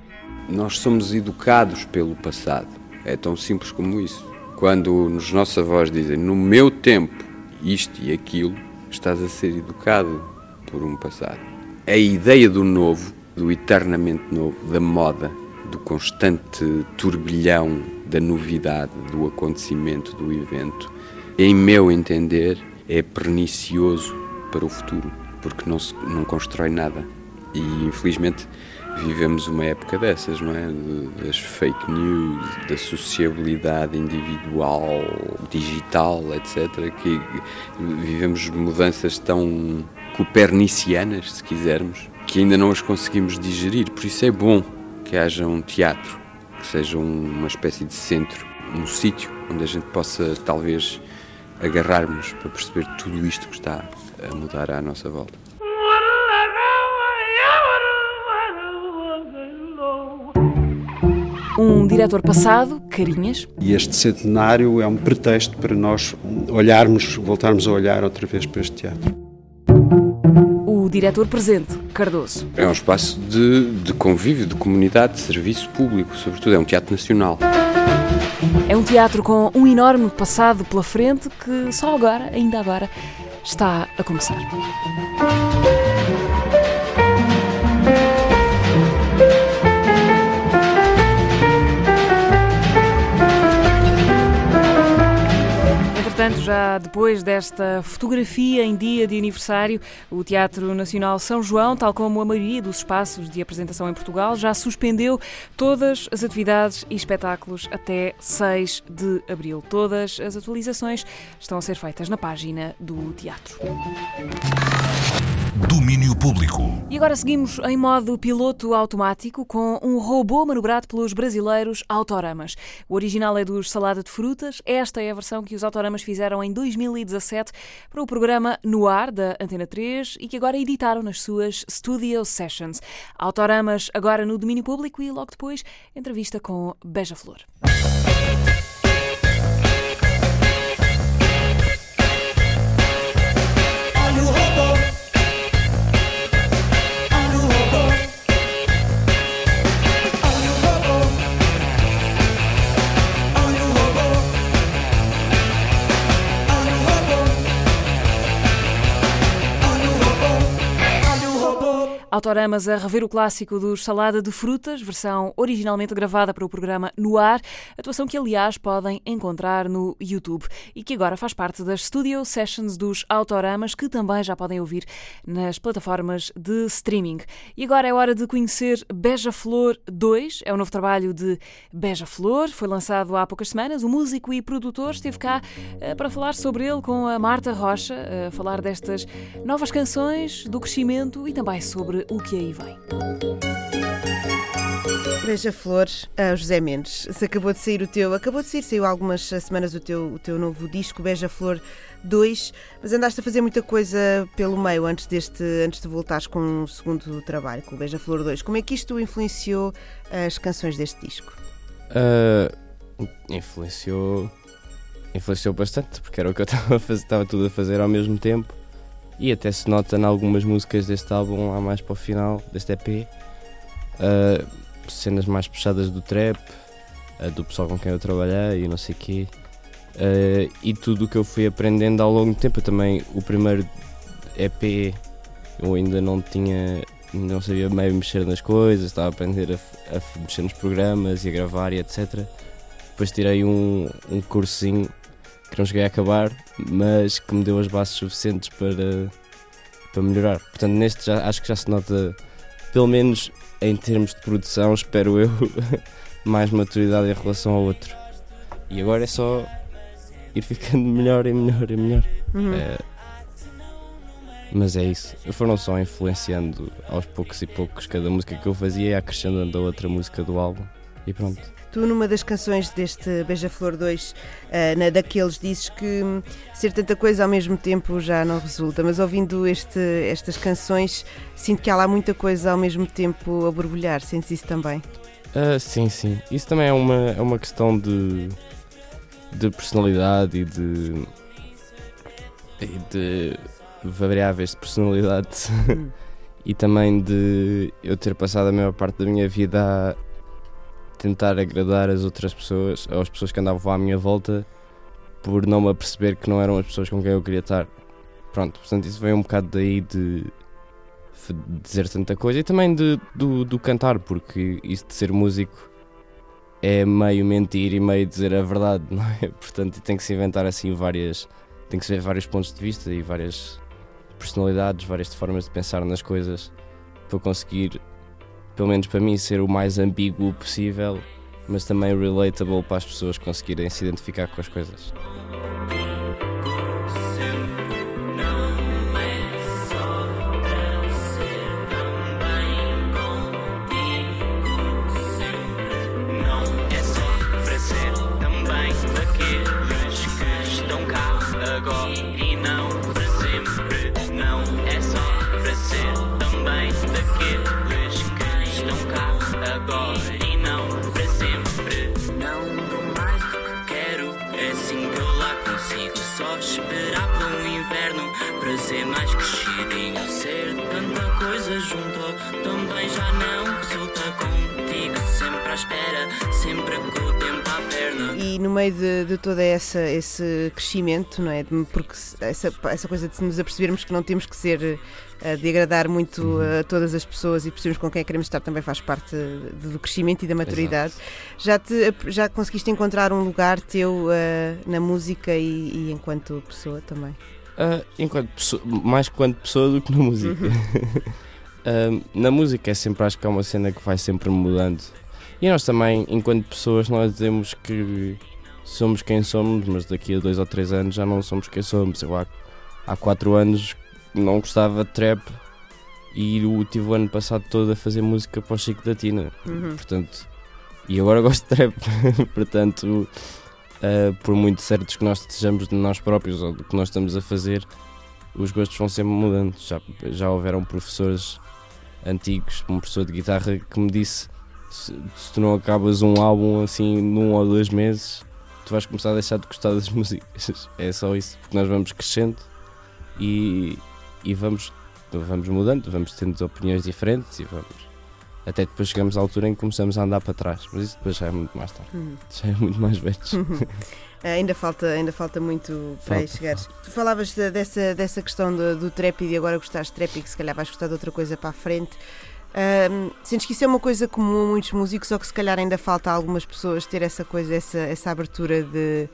Nós somos educados pelo passado. É tão simples como isso. Quando nos nossos avós dizem no meu tempo isto e aquilo, estás a ser educado por um passado. A ideia do novo, do eternamente novo, da moda, do constante turbilhão da novidade, do acontecimento, do evento, em meu entender, é pernicioso para o futuro, porque não, se, não constrói nada. E infelizmente vivemos uma época dessas, não é? Das fake news, da sociabilidade individual, digital, etc. Que vivemos mudanças tão copernicianas, se quisermos, que ainda não as conseguimos digerir. Por isso é bom que haja um teatro, que seja uma espécie de centro, um sítio onde a gente possa talvez agarrarmos para perceber tudo isto que está a mudar à nossa volta. Um diretor passado, Carinhas. E este centenário é um pretexto para nós olharmos, voltarmos a olhar outra vez para este teatro. O diretor presente, Cardoso. É um espaço de, de convívio, de comunidade, de serviço público, sobretudo. É um teatro nacional. É um teatro com um enorme passado pela frente que só agora, ainda agora, está a começar. Entretanto, já depois desta fotografia em dia de aniversário, o Teatro Nacional São João, tal como a maioria dos espaços de apresentação em Portugal, já suspendeu todas as atividades e espetáculos até 6 de abril. Todas as atualizações estão a ser feitas na página do teatro. Domínio Público. E agora seguimos em modo piloto automático com um robô manobrado pelos brasileiros Autoramas. O original é dos Salada de Frutas. Esta é a versão que os Autoramas fizeram em 2017 para o programa No Ar da Antena 3 e que agora editaram nas suas Studio Sessions. Autoramas agora no domínio público e logo depois entrevista com Beija-Flor. Autoramas a rever o clássico dos Salada de Frutas, versão originalmente gravada para o programa No atuação que, aliás, podem encontrar no YouTube e que agora faz parte das Studio Sessions dos Autoramas, que também já podem ouvir nas plataformas de streaming. E agora é hora de conhecer Beija-Flor 2, é o novo trabalho de Beija-Flor, foi lançado há poucas semanas. O músico e produtor esteve cá uh, para falar sobre ele com a Marta Rocha, uh, falar destas novas canções, do crescimento e também sobre o que aí vem. Beija-flores, a José Mendes. Se acabou de sair o teu, acabou de sair, saiu há algumas semanas o teu, o teu novo disco, Beija-flor 2, mas andaste a fazer muita coisa pelo meio antes, deste, antes de voltares com um segundo trabalho, com o Beija-flor 2. Como é que isto influenciou as canções deste disco? Uh, influenciou, influenciou bastante, porque era o que eu estava a fazer, estava tudo a fazer ao mesmo tempo. E até se nota em algumas músicas deste álbum, lá mais para o final, deste EP, uh, cenas mais puxadas do trap, uh, do pessoal com quem eu trabalhei e não sei o quê. Uh, e tudo o que eu fui aprendendo ao longo do tempo. Eu também, o primeiro EP, eu ainda não tinha não sabia meio mexer nas coisas, estava a aprender a, a mexer nos programas e a gravar e etc. Depois tirei um, um cursinho que não cheguei a acabar, mas que me deu as bases suficientes para, para melhorar. Portanto, neste já, acho que já se nota, pelo menos em termos de produção, espero eu, mais maturidade em relação ao outro. E agora é só ir ficando melhor e melhor e melhor. Uhum. É, mas é isso. Foram só influenciando aos poucos e poucos cada música que eu fazia e acrescentando a outra música do álbum. E pronto. Tu, numa das canções deste Beija-Flor 2, uh, na daqueles, dizes que ser tanta coisa ao mesmo tempo já não resulta, mas ouvindo este, estas canções, sinto que há lá muita coisa ao mesmo tempo a borbulhar. Sentes isso também? Uh, sim, sim. Isso também é uma, é uma questão de, de personalidade e de, e de variáveis de personalidade Hum. e também de eu ter passado a maior parte da minha vida a tentar agradar as outras pessoas, as pessoas que andavam à minha volta, por não me aperceber que não eram as pessoas com quem eu queria estar. Pronto, portanto, isso veio um bocado daí de dizer tanta coisa e também de, do, do cantar, porque isso de ser músico é meio mentir e meio dizer a verdade, não é? Portanto, tem que se inventar assim várias. tem que se ver vários pontos de vista e várias personalidades, várias formas de pensar nas coisas para conseguir, pelo menos para mim, ser o mais ambíguo possível, mas também relatable para as pessoas conseguirem se identificar com as coisas. Espera, sempre com o tempo à perna. E no meio de, de todo essa, esse crescimento, não é? Porque essa, essa coisa de nos apercebermos que não temos que ser eh, de agradar muito a todas as pessoas e percebermos com quem é que queremos estar também faz parte de- do crescimento e da maturidade. Já, te, já conseguiste encontrar um lugar teu eh, na música e, e enquanto pessoa também? Ah, enquanto pessoa- mais quanto pessoa do que na música. Ah, na música é sempre, acho que é uma cena que vai sempre mudando. E nós também, enquanto pessoas, nós dizemos que somos quem somos, mas daqui a dois ou três anos já não somos quem somos. Eu há, há quatro anos não gostava de trap e eu tive o ano passado todo a fazer música para o Chico da Tina. Uhum. Portanto, e agora gosto de trap. Portanto, Uh, por muito certos que nós estejamos de nós próprios ou do que nós estamos a fazer, os gostos vão sempre mudando. Já, já houveram professores antigos, um professor de guitarra que me disse: se, se tu não acabas um álbum assim num ou dois meses, tu vais começar a deixar de gostar das músicas. É só isso, porque nós vamos crescendo e, e vamos, vamos mudando, vamos tendo opiniões diferentes e vamos. Até depois chegamos à altura em que começamos a andar para trás, mas isso depois já é muito mais tarde. Hum. Já é muito mais velho. Eh, ainda, falta, ainda falta muito para aí Falta, chegar. Tu falavas de- dessa, dessa questão do, do trap e de agora gostares de trap e que se calhar vais gostar de outra coisa para a frente. Ahm, sentes que isso é uma coisa comum a muitos músicos ou que se calhar ainda falta a algumas pessoas ter essa coisa, essa, essa abertura de,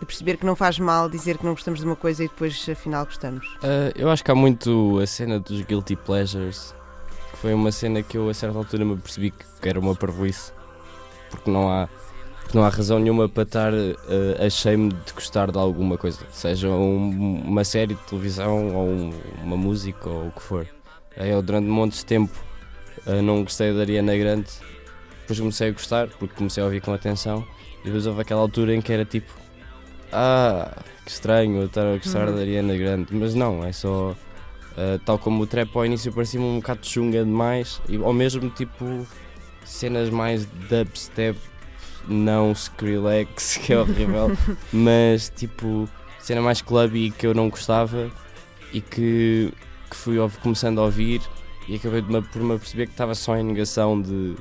de perceber que não faz mal dizer que não gostamos de uma coisa e depois afinal gostamos? Uh, eu acho que há muito a cena dos guilty pleasures, que foi uma cena que eu a certa altura me percebi que era uma parvoíce, porque não há, porque não há razão nenhuma para estar uh, ashamed de gostar de alguma coisa, seja um- uma série de televisão ou um- uma música ou o que for. Eu durante montes de tempo uh, não gostei da Ariana Grande, depois comecei a gostar porque comecei a ouvir com atenção e depois houve aquela altura em que era tipo ah, que estranho eu estar a gostar Uhum. da Ariana Grande, mas não, é só uh, tal como o trap ao início parecia um bocado chunga demais, e, ou mesmo tipo cenas mais dubstep, não Skrillex, que é horrível, mas tipo cena mais clubby que eu não gostava e que, que fui começando a ouvir e acabei de me, por me perceber que estava só em negação de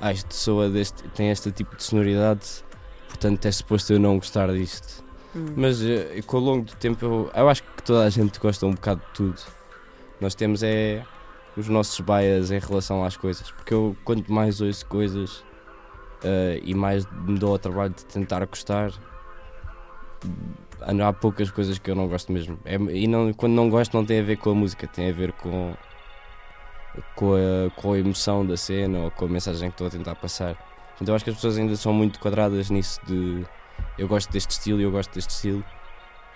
ah, isto soa deste, tem este tipo de sonoridade, portanto é suposto eu não gostar disto. Hum. Mas eh, com o longo do tempo eu, eu acho que toda a gente gosta um bocado de tudo. Nós temos é os nossos bias em relação às coisas. Porque eu, quanto mais ouço coisas uh, e mais me dou ao trabalho de tentar gostar, há poucas coisas que eu não gosto mesmo. É, e não, quando não gosto, não tem a ver com a música, tem a ver com, com, a, com a emoção da cena ou com a mensagem que estou a tentar passar. Então acho que as pessoas ainda são muito quadradas nisso de eu gosto deste estilo e eu gosto deste estilo.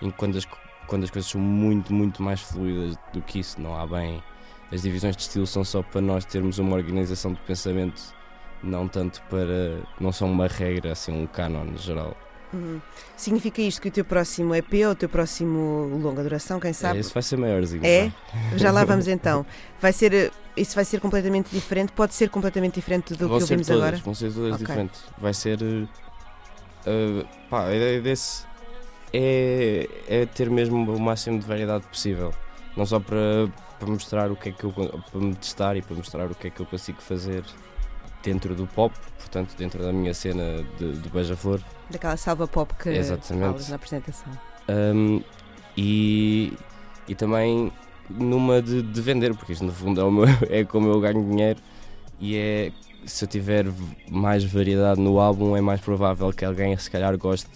E quando as, quando as coisas são muito, muito mais fluidas do que isso, não há bem. As divisões de estilo são só para nós termos uma organização de pensamento, não tanto para. não são uma regra, assim, um canon geral. Uhum. Significa isto que o teu próximo EP ou o teu próximo longa duração, quem sabe? É, isso vai ser maiorzinho. É? Já lá vamos então. Vai ser, isso vai ser completamente diferente? Pode ser completamente diferente do vão que ouvimos todas, agora? Vão ser todas okay. diferentes. Vai ser. Uh, pá, a ideia desse é, é ter mesmo o máximo de variedade possível. Não só para, para mostrar o que é que eu. para me testar e para mostrar o que é que eu consigo fazer dentro do pop, portanto, dentro da minha cena de, de Beija-Flor. Daquela salva pop que Exatamente. na apresentação. Um, e, e também numa de, de, vender, porque isto no fundo é, meu, é como eu ganho dinheiro e é se eu tiver mais variedade no álbum é mais provável que alguém se calhar goste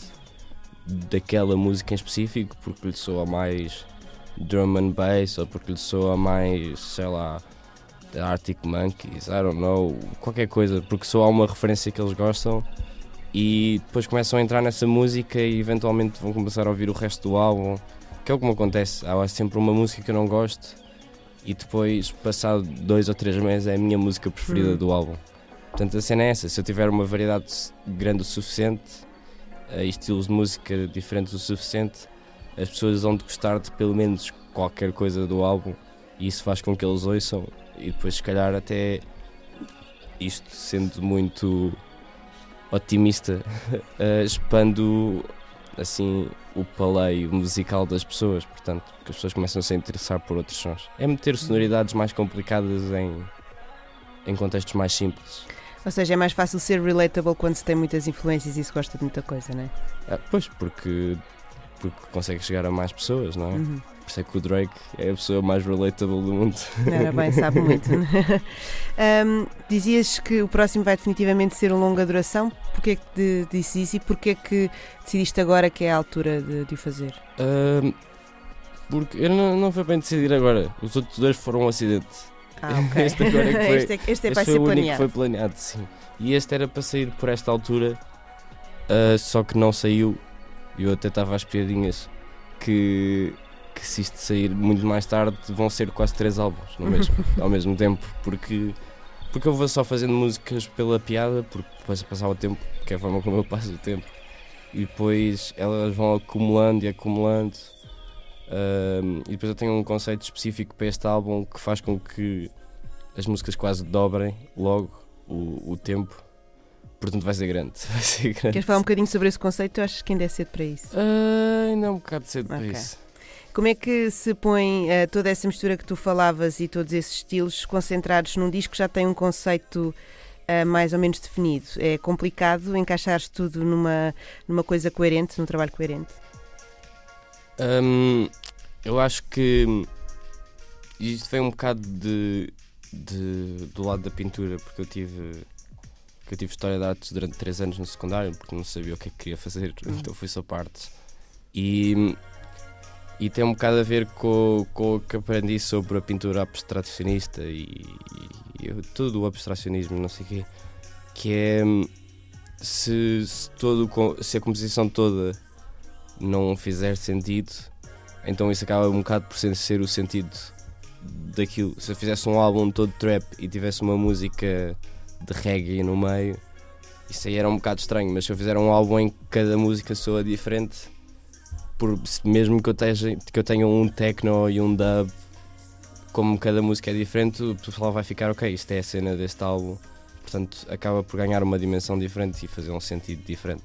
daquela música em específico porque lhe soa mais drum and bass ou porque lhe soa mais, sei lá, Arctic Monkeys, I don't know, qualquer coisa, porque só há uma referência que eles gostam e depois começam a entrar nessa música e eventualmente vão começar a ouvir o resto do álbum, que é o que me acontece. Há sempre uma música que eu não gosto e depois, passado dois ou três meses, é a minha música preferida hum. do álbum. Portanto, a cena é essa: se eu tiver uma variedade grande o suficiente eh, e estilos de música diferentes o suficiente, as pessoas vão de gostar de pelo menos qualquer coisa do álbum e isso faz com que eles ouçam e depois se calhar até isto sendo muito otimista uh, expando assim o paleio musical das pessoas, portanto, que as pessoas começam a se interessar por outros sons. É meter sonoridades mais complicadas em, em contextos mais simples. Ou seja, é mais fácil ser relatable quando se tem muitas influências e se gosta de muita coisa, não é? Ah, pois, porque, porque consegue chegar a mais pessoas, não é? Uhum. Por isso é que o Drake é a pessoa mais relatable do mundo. Era bem, sabe muito. um, dizias que o próximo vai definitivamente ser um longa duração. Porquê é que disse isso e porquê é que decidiste agora que é a altura de, de o fazer? Um, porque eu não, não foi bem decidir agora. Os outros dois foram um acidente. Ah, ok. Este agora é que foi, este, é, este é este foi o único que foi planeado, sim. E este era para sair por esta altura, uh, só que não saiu. Eu até estava às piadinhas que que se isto sair muito mais tarde vão ser quase três álbuns no mesmo, ao mesmo tempo, porque, porque eu vou só fazendo músicas pela piada, porque depois a passar o tempo, que é a forma como eu passo o tempo, e depois elas vão acumulando e acumulando. Um, e depois eu tenho um conceito específico para este álbum que faz com que as músicas quase dobrem logo o, o tempo. Portanto, vai ser grande. Vai ser grande. Queres falar um bocadinho sobre esse conceito? Eu acho que ainda é cedo para isso. Uh, ainda é um bocado cedo Ok. para isso. Como é que se põe eh, toda essa mistura que tu falavas e todos esses estilos concentrados num disco que já tem um conceito eh, mais ou menos definido? É complicado encaixar tudo numa, numa coisa coerente, num trabalho coerente? Hum, eu acho que isto vem um bocado de, de- do lado da pintura, porque eu tive que eu tive História de Artes durante 3 anos no secundário, porque não sabia o que é que queria fazer, então fui só parte. E, e tem um bocado a ver com, com o que aprendi sobre a pintura abstracionista e, e, e tudo o abstracionismo, não sei o quê, que é se, se, todo, se a composição toda não fizer sentido, então isso acaba um bocado por ser o sentido daquilo. Se eu fizesse um álbum todo trap e tivesse uma música de reggae no meio, isso aí era um bocado estranho, mas se eu fizer um álbum em que cada música soa diferente, por, mesmo que eu, teja, que eu tenha um techno e um dub, como cada música é diferente, o pessoal vai ficar, ok, isto é a cena deste álbum. Portanto, acaba por ganhar uma dimensão diferente e fazer um sentido diferente.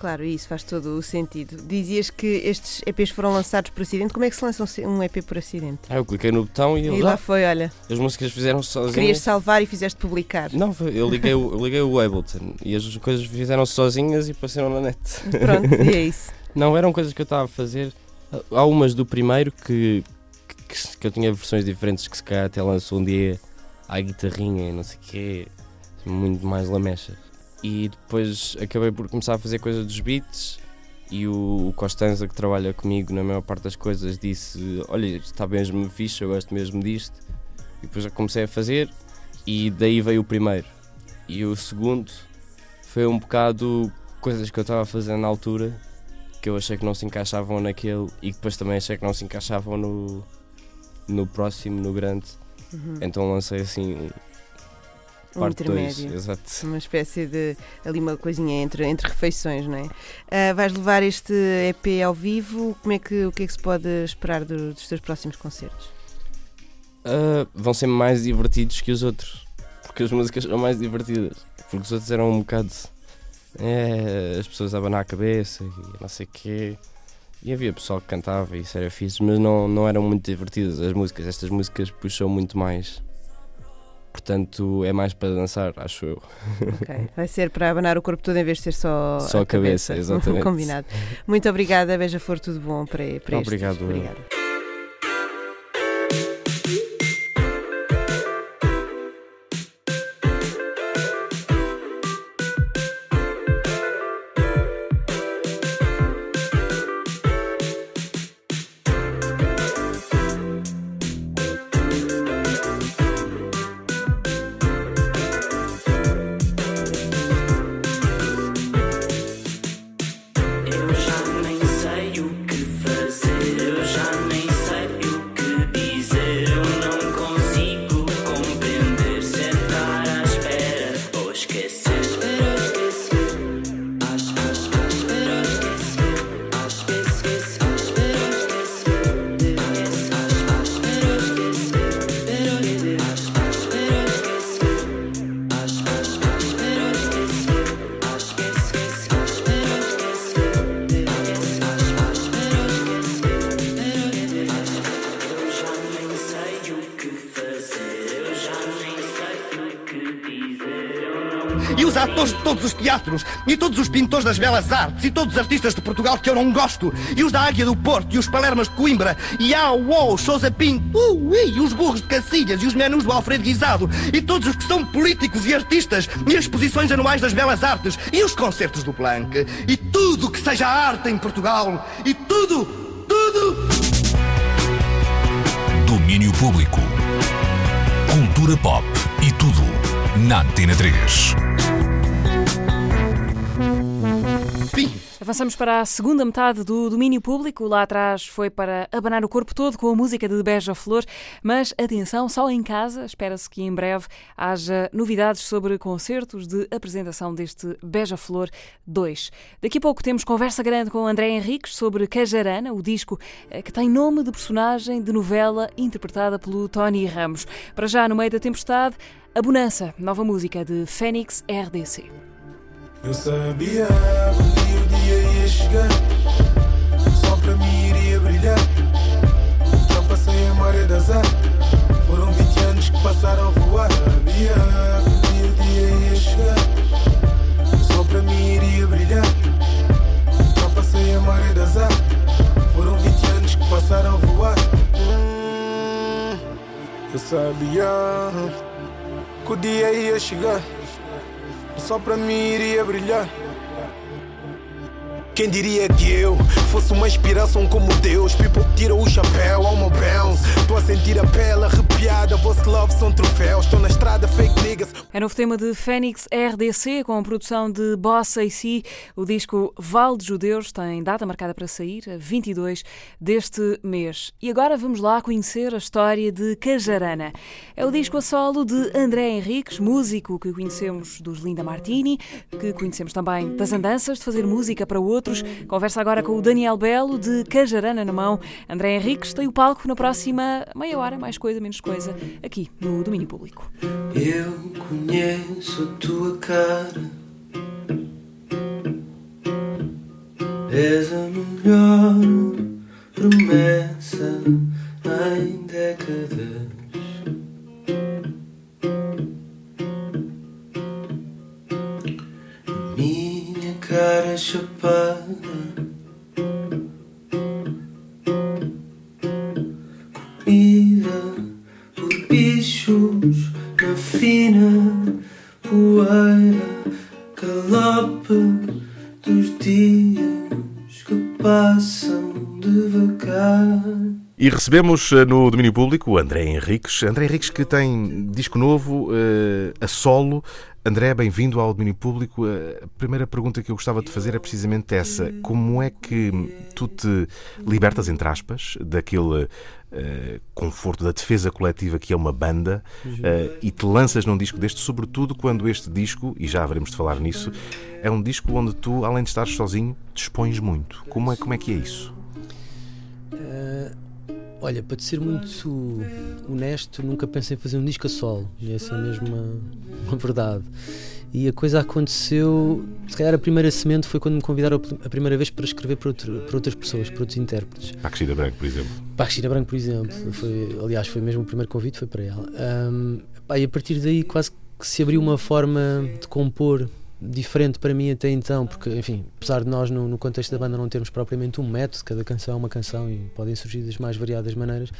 Claro, isso faz todo o sentido. Dizias que estes EPs foram lançados por acidente. Como é que se lança um EP por acidente? Ah, eu cliquei no botão e, E lá foi, olha. As músicas fizeram sozinhas. Querias salvar e fizeste publicar. Não, eu liguei, o- eu liguei o Ableton e as coisas fizeram sozinhas e apareceram na net. Pronto, e é isso. Não, eram coisas que eu estava a fazer. Há umas do primeiro que, que, que eu tinha versões diferentes que se calhar até lançou um dia à guitarrinha e não sei o quê, muito mais lamechas. E depois acabei por começar a fazer coisas dos beats e o, o Costanza que trabalha comigo na maior parte das coisas disse olha, está mesmo fixe, eu gosto mesmo disto. E depois eu comecei a fazer e daí veio o primeiro. E o segundo foi um bocado coisas que eu estava a fazer na altura que eu achei que não se encaixavam naquele e depois também achei que não se encaixavam no, no próximo, no grande. Uhum. Então lancei assim um parte 2. intermédio. Exato. Uma espécie de. ali uma coisinha entre, entre refeições, não é? Ah, vais levar este EP ao vivo. Como é que, o que é que se pode esperar do- dos teus próximos concertos? Ah, vão ser mais divertidos que os outros. Porque as músicas são mais divertidas. Porque os outros eram um bocado. É, as pessoas a abanar a cabeça e não sei o quê. E havia pessoal que cantava e isso era fixe, mas não, não eram muito divertidas as músicas. Estas músicas puxam muito mais. Portanto, é mais para dançar, acho eu. Ok. Vai ser para abanar o corpo todo em vez de ser só, Só a cabeça, exatamente. Combinado. Muito obrigada, Beija-Flor, tudo bom para, para. Obrigado. Obrigada. E todos os pintores das belas artes, e todos os artistas de Portugal que eu não gosto, e os da Águia do Porto, e os Palermas de Coimbra, e a UOL, Sousa Pinto, uh, e os burros de Cacilhas, e os menus do Alfredo Guisado, e todos os que são políticos e artistas, e as exposições anuais das belas artes, e os concertos do Planck, e tudo que seja arte em Portugal, e tudo, tudo. Domínio Público. Cultura pop e tudo na Antena 3. Avançamos para a segunda metade do domínio público. Lá atrás foi para abanar o corpo todo com a música de Beija Flor. Mas atenção, só em casa. Espera-se que em breve haja novidades sobre concertos de apresentação deste Beija Flor 2. Daqui a pouco temos conversa grande com André Henriques sobre Cajarana, o disco eh, que tem nome de personagem de novela interpretada pelo Tony Ramos. Para já, no meio da tempestade, a Bonança, nova música de Fênix RDC. Eu sabia chegar Só para mim iria brilhar. Já passei a maré de azar Foram 20 anos que passaram a voar. Sabia que o dia ia chegar. Só para mim iria brilhar. Já passei a maré de azar Foram 20 anos que passaram a voar. Hum, Eu sabia que o dia ia chegar. Só para mim iria brilhar. Quem diria que eu fosse uma inspiração como Deus? People tira o chapéu ao meu bounce. Tô a sentir a pele arrepiada. Vosso love são troféus. Estou na estrada, fake niggas. É novo tema de Fênix RDC com a produção de Boss AC. O disco Val de Judeus tem data marcada para sair, a 22 deste mês. E agora vamos lá conhecer a história de Cajarana. É o disco a solo de André Henriques, músico que conhecemos dos Linda Martini, que conhecemos também das andanças de fazer música para outros. Conversa agora com o Daniel Belo de Cajarana na mão. André Henriques tem o palco na próxima meia hora, mais coisa, menos coisa, aqui no Domínio Público. Eu conheço a tua cara. És a melhor promessa em décadas. cara chupada. Comida por bichos na fina poeira Galope dos dias que passam devagar. E recebemos eh, no domínio público André Henriques. André Henriques que tem disco novo eh, a solo. André, bem-vindo ao domínio público. Eh, A primeira pergunta que eu gostava de fazer é precisamente essa. Como é que tu te libertas, entre aspas, daquele eh, conforto da defesa coletiva que é uma banda e te lanças num disco deste, sobretudo quando este disco, e já haveremos de falar nisso, é um disco onde tu, além de estar sozinho, te expões muito. Como é, como é que é isso? Olha, para te ser muito honesto, nunca pensei em fazer um disco a solo. E essa é mesmo uma, uma verdade. E a coisa aconteceu, se calhar a primeira semente foi quando me convidaram a primeira vez para escrever para, outro- para outras pessoas, para outros intérpretes. Para a Cristina Branco, por exemplo. Para a Cristina Branco, por exemplo. Foi, aliás, foi mesmo o primeiro convite, foi para ela. Ahm, pá, e a partir daí quase que se abriu uma forma de compor diferente para mim até então, porque, enfim, apesar de nós no, no contexto da banda não termos propriamente um método, cada canção é uma canção e podem surgir das mais variadas maneiras,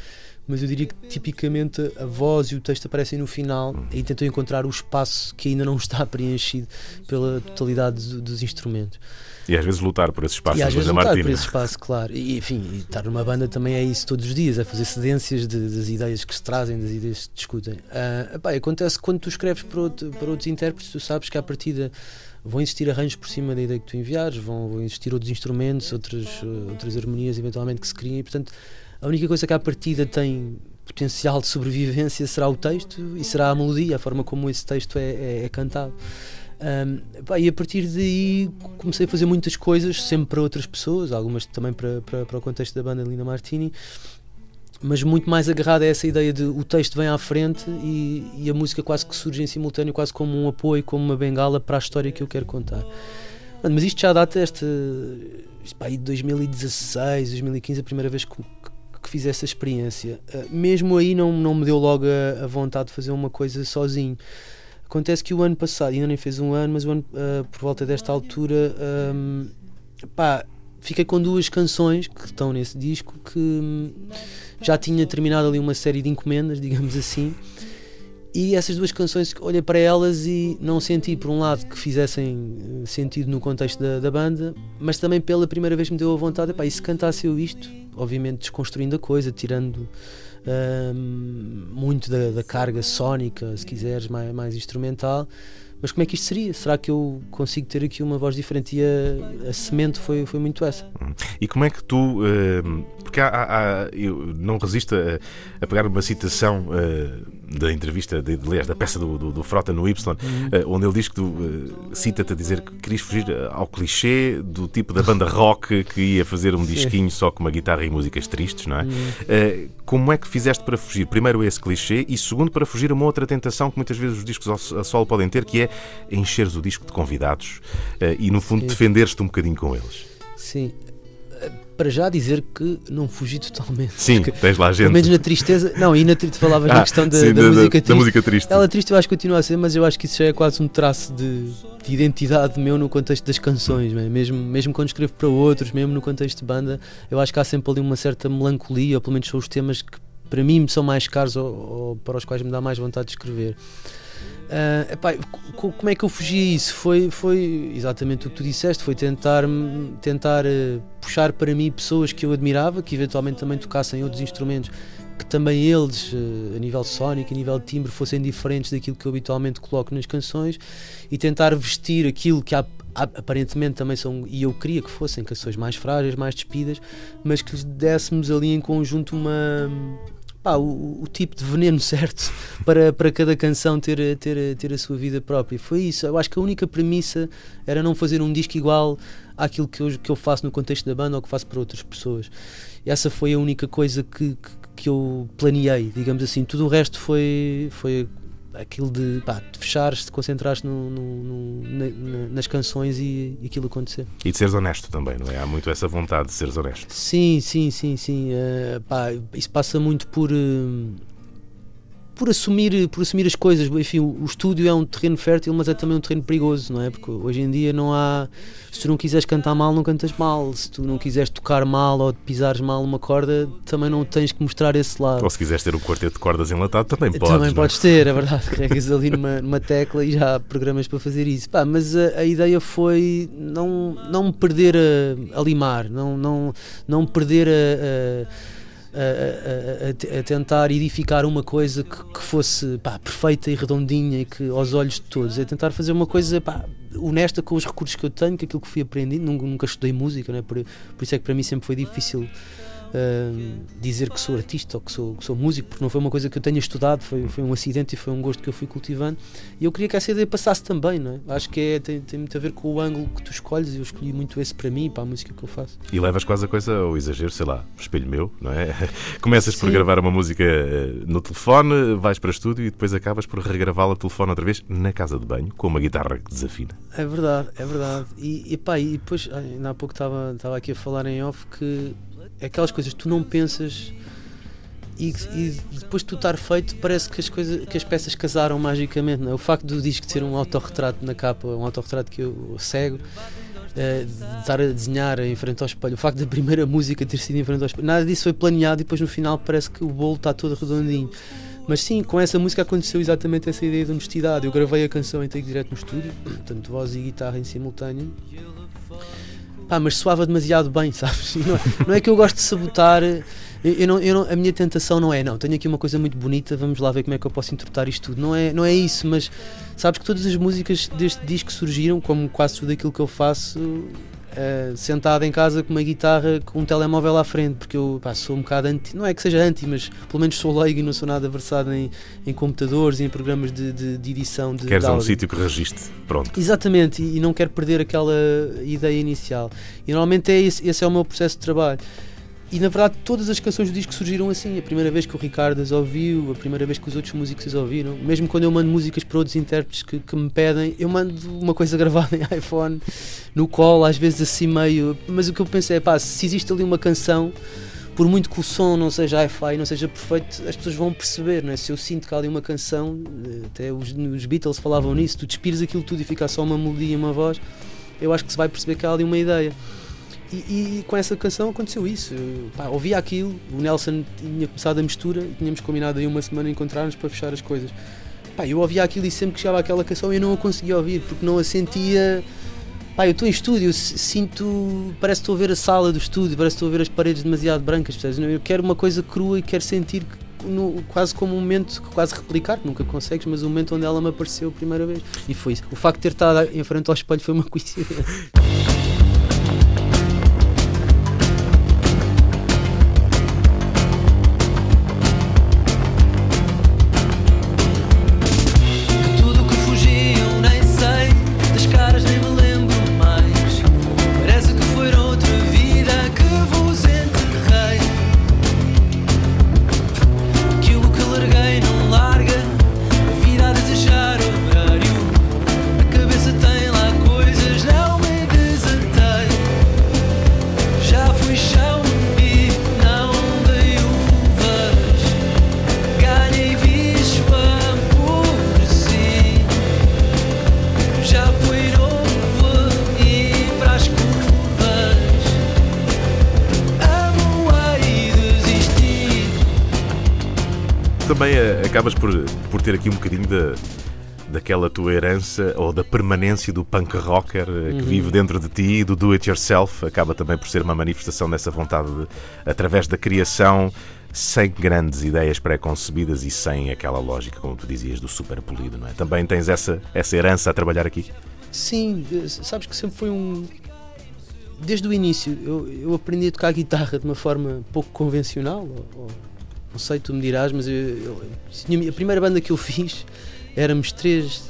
mas eu diria que tipicamente a voz e o texto aparecem no final e tentam encontrar o espaço que ainda não está preenchido pela totalidade do- dos instrumentos. E às vezes lutar por esse espaço E às vezes lutar Martina. por esse espaço, claro. E, enfim, e estar numa banda também é isso todos os dias, é fazer cedências de- das ideias que se trazem, das ideias que se discutem. Ah, epá, acontece que quando tu escreves para, outro- para outros intérpretes, tu sabes que à partida vão existir arranjos por cima da ideia que tu enviares, vão, vão existir outros instrumentos, outras, eh, outras harmonias eventualmente que se criem, e portanto a única coisa que à partida tem potencial de sobrevivência será o texto e será a melodia, a forma como esse texto é, é- é cantado. Um, pá, e a partir daí comecei a fazer muitas coisas, sempre para outras pessoas, algumas também para, para, para o contexto da banda Linda Martini, mas muito mais agarrado a essa ideia de o texto vem à frente e, e a música quase que surge em simultâneo, quase como um apoio, como uma bengala para a história que eu quero contar. Mas isto já data esta. isto, pá, aí de 2016, 2015, a primeira vez que, que- fiz essa experiência. Uh, mesmo aí não, não me deu logo a, a vontade de fazer uma coisa sozinho. Acontece que o ano passado, ainda nem fez um ano, mas o ano, uh, por volta desta altura, um, pá, fiquei com duas canções que estão nesse disco que hum, já tinha terminado ali uma série de encomendas, digamos assim. E essas duas canções, olhei para elas e não senti, por um lado, que fizessem eh, sentido no contexto da, da banda, mas também pela primeira vez me deu a vontade, epá, e se cantasse eu isto, obviamente desconstruindo a coisa, tirando hum, muito da, da carga sónica, se quiseres, mais, mais instrumental. Mas como é que isto seria? Será que eu consigo ter aqui uma voz diferente? E a, a semente foi, foi muito essa. E como é que tu. eh, porque há, há- eu não resisto a, a pegar uma citação eh, da entrevista, de, aliás, da peça do, do, do Frota no Y, Uhum. eh, onde ele diz que tu eh, cita-te a dizer que querias fugir ao clichê do tipo da banda rock que ia fazer um Sim. disquinho só com uma guitarra e músicas tristes, não é? Uhum. Eh, como é que fizeste para fugir? Primeiro, esse clichê e, segundo, para fugir a uma outra tentação que muitas vezes os discos ao- a solo podem ter, que é encheres o disco de convidados eh, e, no fundo, defenderes-te um bocadinho com eles. Sim. Para já dizer que não fugi totalmente. Sim, Porque, tens lá gente. Pelo menos na tristeza. Não, e na triste falavas Ah, na questão da, sim, da da- da- música da triste. música triste. Ela triste eu acho que continua a ser, mas eu acho que isso já é quase um traço de, de identidade meu no contexto das canções, é? mesmo, mesmo quando escrevo para outros, mesmo no contexto de banda, eu acho que há sempre ali uma certa melancolia, ou pelo menos são os temas que para mim são mais caros ou, ou para os quais me dá mais vontade de escrever. Ah, epá, co- como é que eu fugi a isso? Foi, foi exatamente o que tu disseste, foi tentar, tentar eh, puxar para mim pessoas que eu admirava, que eventualmente também tocassem outros instrumentos, que também eles, eh, a nível sónico, a nível de timbre, fossem diferentes daquilo que eu habitualmente coloco nas canções e tentar vestir aquilo que há- aparentemente também são, e eu queria que fossem canções mais frágeis, mais despidas, mas que lhes dessemos ali em conjunto uma pá, o, o tipo de veneno certo para, para cada canção ter, ter, ter a sua vida própria. Foi isso. Eu acho que a única premissa era não fazer um disco igual àquilo que eu, que eu faço no contexto da banda ou que faço para outras pessoas. Essa foi a única coisa que, que, que eu planeei, digamos assim. Tudo o resto foi, foi aquilo de, pá, de fechares, de concentrares no, no- no- na- na- nas canções e, e aquilo acontecer. E de seres honesto também, não é? Há muito essa vontade de seres honesto. Sim, sim, sim, sim. Eh, pá, isso passa muito por, eh, por assumir, por assumir as coisas. Enfim, o, o estúdio é um terreno fértil, mas é também um terreno perigoso, não é? Porque hoje em dia não há. Se tu não quiseres cantar mal, não cantas mal. Se tu não quiseres tocar mal ou pisares mal uma corda, também não tens que mostrar esse lado. Ou se quiseres ter um quarteto de cordas enlatado, também podes. Também não é? podes ter, é verdade. Carregas ali numa, numa tecla e já há programas para fazer isso. Pá, mas a, a ideia foi não, não me perder a, a limar, não, não, não me perder a- a a, a- a- tentar edificar uma coisa que, que fosse pá, perfeita e redondinha e que aos olhos de todos é tentar fazer uma coisa pá, honesta com os recursos que eu tenho, com aquilo que fui aprendendo. Nunca, nunca estudei música, né? por, por isso é que para mim sempre foi difícil hum, dizer que sou artista ou que sou, que sou músico, porque não foi uma coisa que eu tenha estudado, foi, foi um acidente e foi um gosto que eu fui cultivando. E eu queria que essa ideia passasse também, não é? Acho que é, tem, tem muito a ver com o ângulo que tu escolhes e eu escolhi muito esse para mim e para a música que eu faço. E levas quase a coisa ao exagero, sei lá, espelho meu, não é? Começas por Sim. gravar uma música eh, no telefone, vais para estúdio e depois acabas por regravá-la telefone outra vez na casa de banho, com uma guitarra que desafina. É verdade, é verdade. E, e pá, e depois, ai, ainda há pouco estava estava aqui a falar em off que aquelas coisas que tu não pensas e, e depois de tu estar feito parece que as, coisas, que as peças casaram magicamente. Não é? O facto do disco ter um autorretrato na capa, um autorretrato que eu cego, eh, de estar a desenhar em frente ao espelho, o facto da primeira música ter sido em frente ao espelho, nada disso foi planeado e depois no final parece que o bolo está todo redondinho. Mas sim, com essa música aconteceu exatamente essa ideia de honestidade. Eu gravei a canção em take direto no estúdio, portanto, voz e guitarra em simultâneo. Pá, mas soava demasiado bem, sabes? Não é, não é que eu gosto de sabotar. Eu não, eu não- a minha tentação não é, não, tenho aqui uma coisa muito bonita, vamos lá ver como é que eu posso interpretar isto tudo. Não é, não é isso, mas sabes que todas as músicas deste disco surgiram, como quase tudo aquilo que eu faço, eh, sentado em casa com uma guitarra com um telemóvel à frente, porque eu pá, sou um bocado anti, não é que seja anti, mas pelo menos sou leigo e não sou nada versado em, em computadores e em programas de, de, de edição de, Queres de um sítio que registre. Pronto. Exatamente, e e não quero perder aquela ideia inicial. E normalmente é esse, esse é o meu processo de trabalho. E na verdade todas as canções do disco surgiram assim. A primeira vez que o Ricardo as ouviu, a primeira vez que os outros músicos as ouviram. Mesmo quando eu mando músicas para outros intérpretes que, que me pedem, eu mando uma coisa gravada em iPhone, no colo, às vezes assim meio. Mas o que eu pensei é pá, se existe ali uma canção, por muito que o som não seja hi-fi, não seja perfeito, as pessoas vão perceber, não é? Se eu sinto que há ali uma canção, eh, até os, os Beatles falavam nisso, tu despires aquilo tudo e fica só uma melodia e uma voz, eu acho que se vai perceber que há ali uma ideia. E, e com essa canção aconteceu isso. Eu, pá, ouvia aquilo, o Nelson tinha começado a mistura e tínhamos combinado aí uma semana encontrar-nos para fechar as coisas. Pá, eu ouvia aquilo e sempre que chegava aquela canção eu não a conseguia ouvir porque não a sentia. Pá, eu estou em estúdio, sinto. Parece que estou a ver a sala do estúdio, parece que estou a ver as paredes demasiado brancas. percebes? Eu quero uma coisa crua e quero sentir no- quase como um momento, quase replicar, nunca consegues, mas o momento onde ela me apareceu a primeira vez. E foi isso. O facto de ter estado em frente ao espelho foi uma coincidência. ter aqui um bocadinho da, daquela tua herança ou da permanência do punk rocker eh, que Uhum. vive dentro de ti, do do it yourself, acaba também por ser uma manifestação dessa vontade de, através da criação, sem grandes ideias pré-concebidas e sem aquela lógica, como tu dizias, do super polido, não é? Também tens essa, essa herança a trabalhar aqui. Sim, eh, sabes que sempre foi um. Desde o início, eu, eu aprendi a tocar guitarra de uma forma pouco convencional. ou- ou- não sei, tu me dirás, mas eu, eu- a primeira banda que eu fiz éramos três,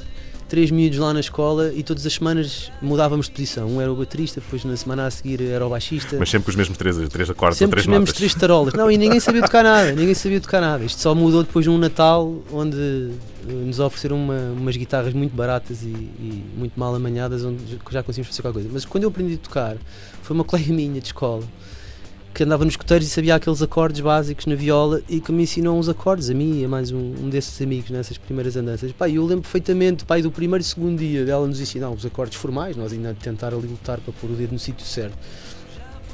três miúdos lá na escola e todas as semanas mudávamos de posição. Um era o baterista, depois na semana a seguir era o baixista. Mas sempre com os mesmos três, três acordes ou Sempre três os mesmos três tarolas. Não, e ninguém sabia tocar nada, ninguém sabia tocar nada. Isto só mudou depois de um Natal onde eh, nos ofereceram uma- umas guitarras muito baratas e, e muito mal amanhadas, onde já conseguimos fazer qualquer coisa. Mas quando eu aprendi a tocar, foi uma colega minha de escola que andava nos escuteiros e sabia aqueles acordes básicos na viola e que me ensinou uns acordes a mim e a mais um, um desses amigos nessas primeiras andanças. Pá, eu lembro perfeitamente, pai, do primeiro e segundo dia dela nos ensinar os acordes formais, nós ainda tentar ali lutar para pôr o dedo no sítio certo.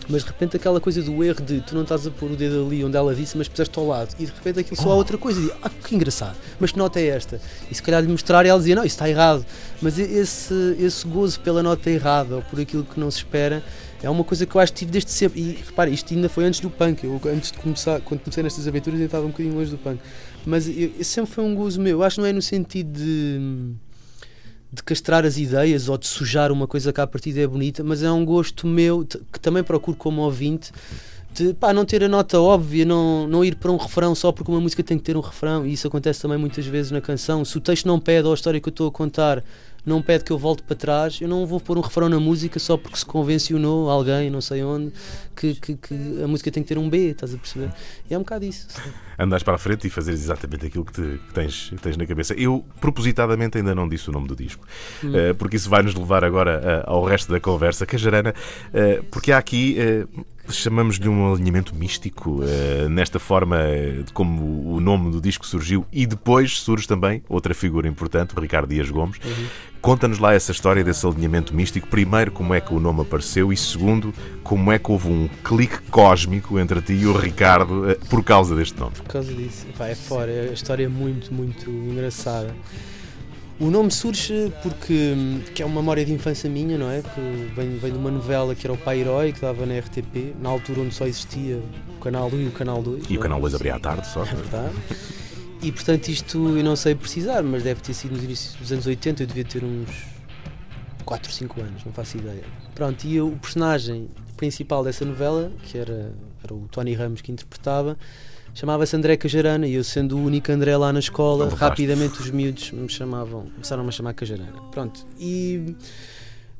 Mas de repente aquela coisa do erro de tu não estás a pôr o dedo ali onde ela disse, mas puseste ao lado e de repente aquilo só há outra coisa e ah, que engraçado, mas que nota é esta? E se calhar lhe mostrar e ela dizia, não, isso está errado. Mas esse, esse gozo pela nota errada ou por aquilo que não se espera é uma coisa que eu acho que tive desde sempre. E repare, isto ainda foi antes do punk. Eu, antes de começar, quando comecei nestas aventuras, eu estava um bocadinho longe do punk. Mas eu, eu sempre foi um gozo meu. Eu acho que não é no sentido de, de castrar as ideias ou de sujar uma coisa que à partida é bonita, mas é um gosto meu que também procuro como ouvinte. De pá, não ter a nota óbvia, não, não ir para um refrão só porque uma música tem que ter um refrão, e isso acontece também muitas vezes na canção. Se o texto não pede, ou a história que eu estou a contar não pede que eu volte para trás, eu não vou pôr um refrão na música só porque se convencionou alguém, não sei onde, que, que, que a música tem que ter um B, estás a perceber? E é um bocado isso. Andares para a frente e fazeres exatamente aquilo que, te- que tens, que tens na cabeça. Eu, propositadamente, ainda não disse o nome do disco, Hum. eh, porque isso vai nos levar agora eh, ao resto da conversa. Cajarana, eh, porque há aqui. Chamamos-lhe um alinhamento místico eh, nesta forma de como o nome do disco surgiu e depois surge também outra figura importante, o Ricardo Dias Gomes. Conta-nos lá essa história desse alinhamento místico. Primeiro, como é que o nome apareceu e segundo, como é que houve um clique cósmico entre ti e o Ricardo eh, por causa deste nome. Por causa disso, Pá, é fora, a história é muito, muito engraçada. O nome surge porque que é uma memória de infância minha, não é? Que vem, vem de uma novela que era o Pai Herói, que dava na RTP, na altura onde só existia o Canal 1 e o Canal 2. E o é? canal 2 abria à tarde só. É verdade. E portanto isto eu não sei precisar, mas deve ter sido nos inícios dos anos 80, eu devia ter uns 4, 5 anos, não faço ideia. Pronto, e eu- o personagem principal dessa novela, que era, era o Tony Ramos que interpretava, chamava-se André Cajarana e eu sendo o único André lá na escola, rapidamente os miúdos me chamavam, começaram-me a chamar Cajarana. Pronto, e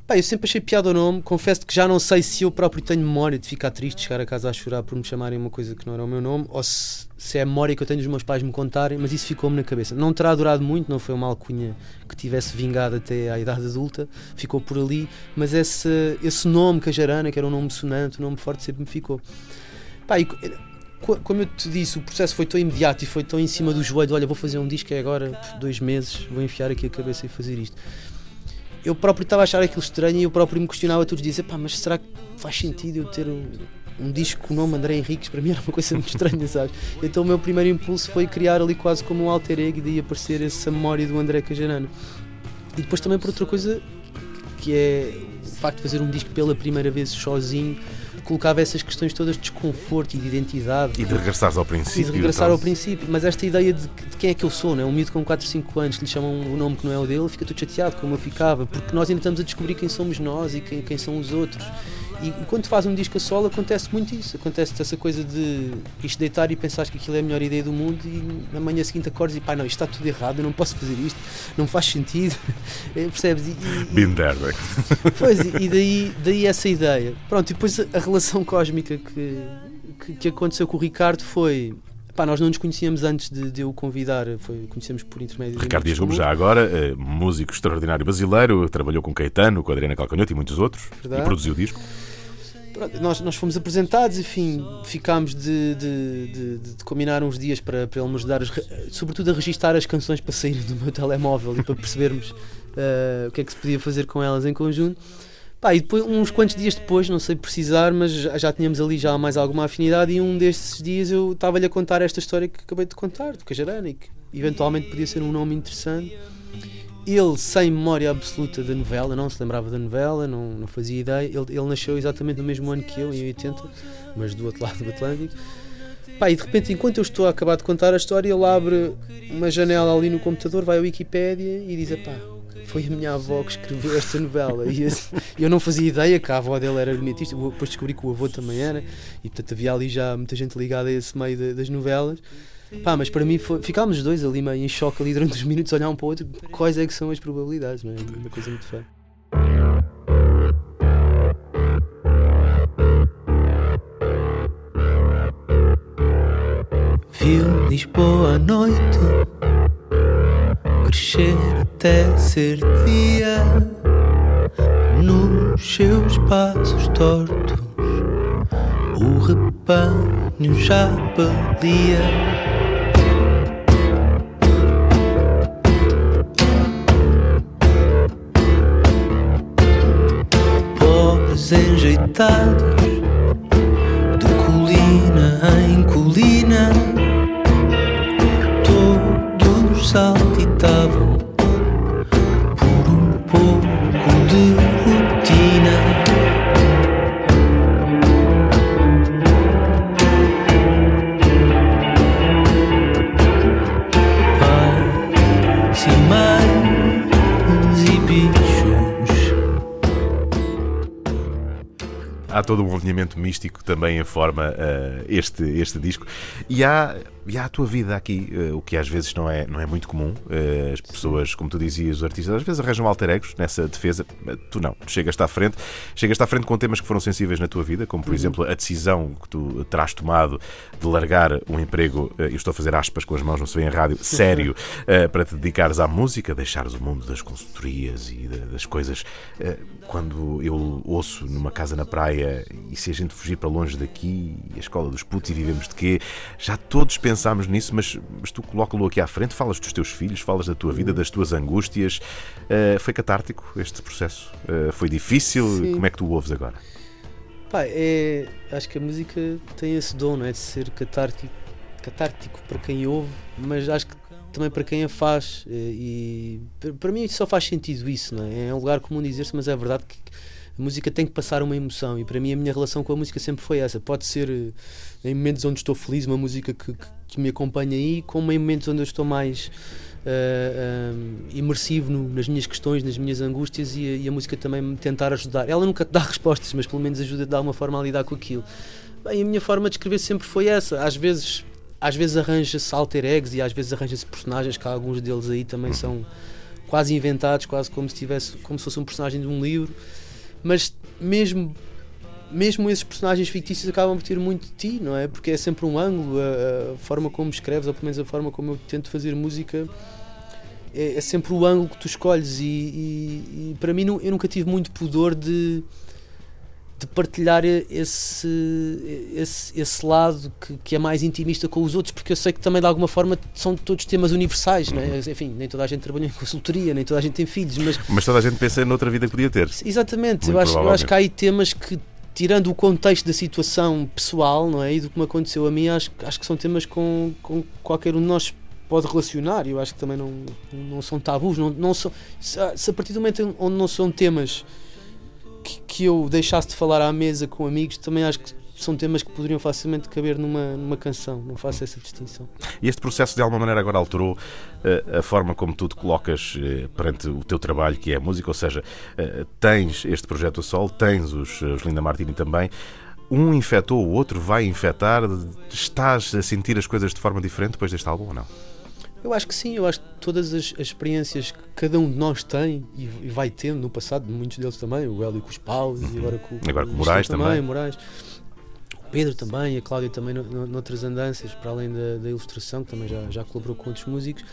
Pá, eu sempre achei piada o nome, confesso que já não sei se eu próprio tenho memória de ficar triste, chegar a casa a chorar por me chamarem uma coisa que não era o meu nome, ou se, se é a memória que eu tenho dos meus pais me contarem, mas isso ficou-me na cabeça. Não terá durado muito, não foi uma alcunha que tivesse vingado até à idade adulta, ficou por ali, mas esse, esse nome, Cajarana, que era um nome sonante, um nome forte, sempre me ficou. Pá, e como eu te disse, o processo foi tão imediato e foi tão em cima do joelho, olha, vou fazer um disco é agora, dois meses, vou enfiar aqui a cabeça e fazer isto eu próprio estava a achar aquilo estranho e eu próprio me questionava todos os dias: pá, mas será que faz sentido eu ter um, um disco com o nome André Henriques? Para mim era uma coisa muito estranha, sabes? Então o meu primeiro impulso foi criar ali quase como um alter ego e daí aparecer essa memória do André Cajarano. E depois também por outra coisa que é o facto de fazer um disco pela primeira vez sozinho colocava essas questões todas de desconforto e de identidade E de regressares ao e princípio. de regressar então. ao princípio, mas esta ideia de, de quem é que eu sou, né? um miúdo com 4, 5 anos que lhe chamam um nome que não é o dele, fica todo chateado como eu ficava, porque nós ainda estamos a descobrir quem somos nós e quem, quem são os outros. E, e quando faz um disco a solo acontece muito isso, acontece essa coisa de isto deitar e pensares que aquilo é a melhor ideia do mundo e na manhã seguinte acordes e pá, não, isto está tudo errado, eu não posso fazer isto, não faz sentido, Eh, percebes? E, e- Been there, né? Pois, e e daí, daí essa ideia. Pronto, e depois a, relação cósmica que, que, que aconteceu com o Ricardo foi. Pá, nós não nos conhecíamos antes de, de eu o convidar, foi, conhecemos por intermédio de Ricardo Dias Gomes, já agora, eh, músico extraordinário brasileiro, trabalhou com Caetano, com Adriana Calcanhoto e muitos outros, Verdade. e produziu o disco. Nós, nós fomos apresentados, enfim, ficámos de, de, de- de- combinar uns dias para, para ele nos dar, as re- sobretudo a registar as canções para saírem do meu telemóvel e para percebermos eh, o que é que se podia fazer com elas em conjunto. Pá, e depois, uns quantos dias depois, não sei precisar, mas já, já tínhamos ali já mais alguma afinidade e um desses dias eu estava-lhe a contar esta história que acabei de contar, do Cajarana, que eventualmente podia ser um nome interessante. Ele, sem memória absoluta da novela, não se lembrava da novela, não, não fazia ideia. Ele, ele nasceu exatamente no mesmo ano que eu, em 80, mas do outro lado do Atlântico. Pá, e de repente, enquanto eu estou a acabar de contar a história, ele abre uma janela ali no computador, vai à Wikipédia e diz: pá, foi a minha avó que escreveu esta novela. E eu, não fazia ideia que a avó dele era armamentista, depois descobri que o avô também era, e portanto havia ali já muita gente ligada a esse meio de- das novelas. Pá, mas para mim foi, ficámos os dois ali meio em choque ali durante uns minutos, olhar um para o outro, quais é que são as probabilidades, não é? Uma coisa muito feia. Viu Lisboa à noite crescer até ser dia nos seus passos tortos. O banho já balia. voluntad todo um alinhamento místico também em forma eh, este, este disco. E há, e há a tua vida aqui, eh, o que às vezes não é, não é muito comum. Eh, as pessoas, como tu dizias, os artistas, às vezes arranjam alter egos nessa defesa. Tu não, tu chegas-te à frente. Chegas-te à frente com temas que foram sensíveis na tua vida, como por Uhum. exemplo a decisão que tu terás tomado de largar um emprego, eh, eu estou a fazer aspas com as mãos, não se vê em rádio, sério, para te dedicares à música, deixares o mundo das consultorias e da- das coisas. Quando eu ouço numa casa na praia e se a gente fugir para longe daqui, a escola dos putos e vivemos de quê? Já todos pensámos nisso, mas, mas tu coloca-lo aqui à frente, falas dos teus filhos, falas da tua vida, das tuas angústias. Eh, foi catártico este processo? Eh, foi difícil? Sim. Como é que tu o ouves agora? Pá, é, acho que a música tem esse dom, não é? De ser catártico, catártico para quem ouve, mas acho que também para quem a faz. eh, E para- mim só faz sentido isso, não é? É um lugar comum dizer-se, mas é verdade que a música tem que passar uma emoção. E para mim a minha relação com a música sempre foi essa. Pode ser em momentos onde estou feliz, uma música que, que- que me acompanha aí, como em momentos onde eu estou mais. eh, eh, imersivo no- nas minhas questões, nas minhas angústias e a, e a música também me tentar ajudar. Ela nunca te dá respostas, mas pelo menos ajuda de alguma forma a lidar com aquilo. Bem, a minha forma de escrever sempre foi essa. Às vezes, às vezes arranja-se alter eggs e às vezes arranja-se personagens que alguns deles aí também são quase inventados, quase como se tivesse, como se fosse um personagem de um livro. Mas mesmo mesmo esses personagens fictícios acabam por ter muito de ti, não é? Porque é sempre um ângulo, a, a forma como escreves, ou pelo menos a forma como eu tento fazer música, é, é sempre o ângulo que tu escolhes. E, e- e para mim, eu nunca tive muito pudor de, de partilhar esse, esse, esse lado que, que é mais intimista com os outros, porque eu sei que também de alguma forma são todos temas universais, não é? Enfim, nem toda a gente trabalha em consultoria, nem toda a gente tem filhos, mas Mas toda a gente pensa noutra vida que podia ter. Exatamente, eu acho, eu acho que há aí temas que, tirando o contexto da situação pessoal não é, e do que me aconteceu a mim, acho, acho que são temas com, com qualquer um de nós pode relacionar eu acho que também não, não são tabus. Não, não são, se a partir do momento onde não são temas que, que eu deixasse de falar à mesa com amigos, também acho que são temas que poderiam facilmente caber numa, numa canção. Não faço essa distinção. E este processo de alguma maneira agora alterou eh, a forma como tu te colocas eh, perante o teu trabalho, que é a música, ou seja, eh, tens este projeto a sol, tens os, os Linda Martini também. Um infectou o outro, vai infectar. Estás a sentir as coisas de forma diferente depois deste álbum ou não? Eu acho que sim, eu acho que todas as, as experiências que cada um de nós tem e, e vai tendo no passado, muitos deles também, o Hélio com os paus e agora com, Agora com o Moraes também. o Moraes. Pedro também, a Cláudia também no- no- noutras andanças, para além da, da ilustração, que também já, já colaborou com outros músicos.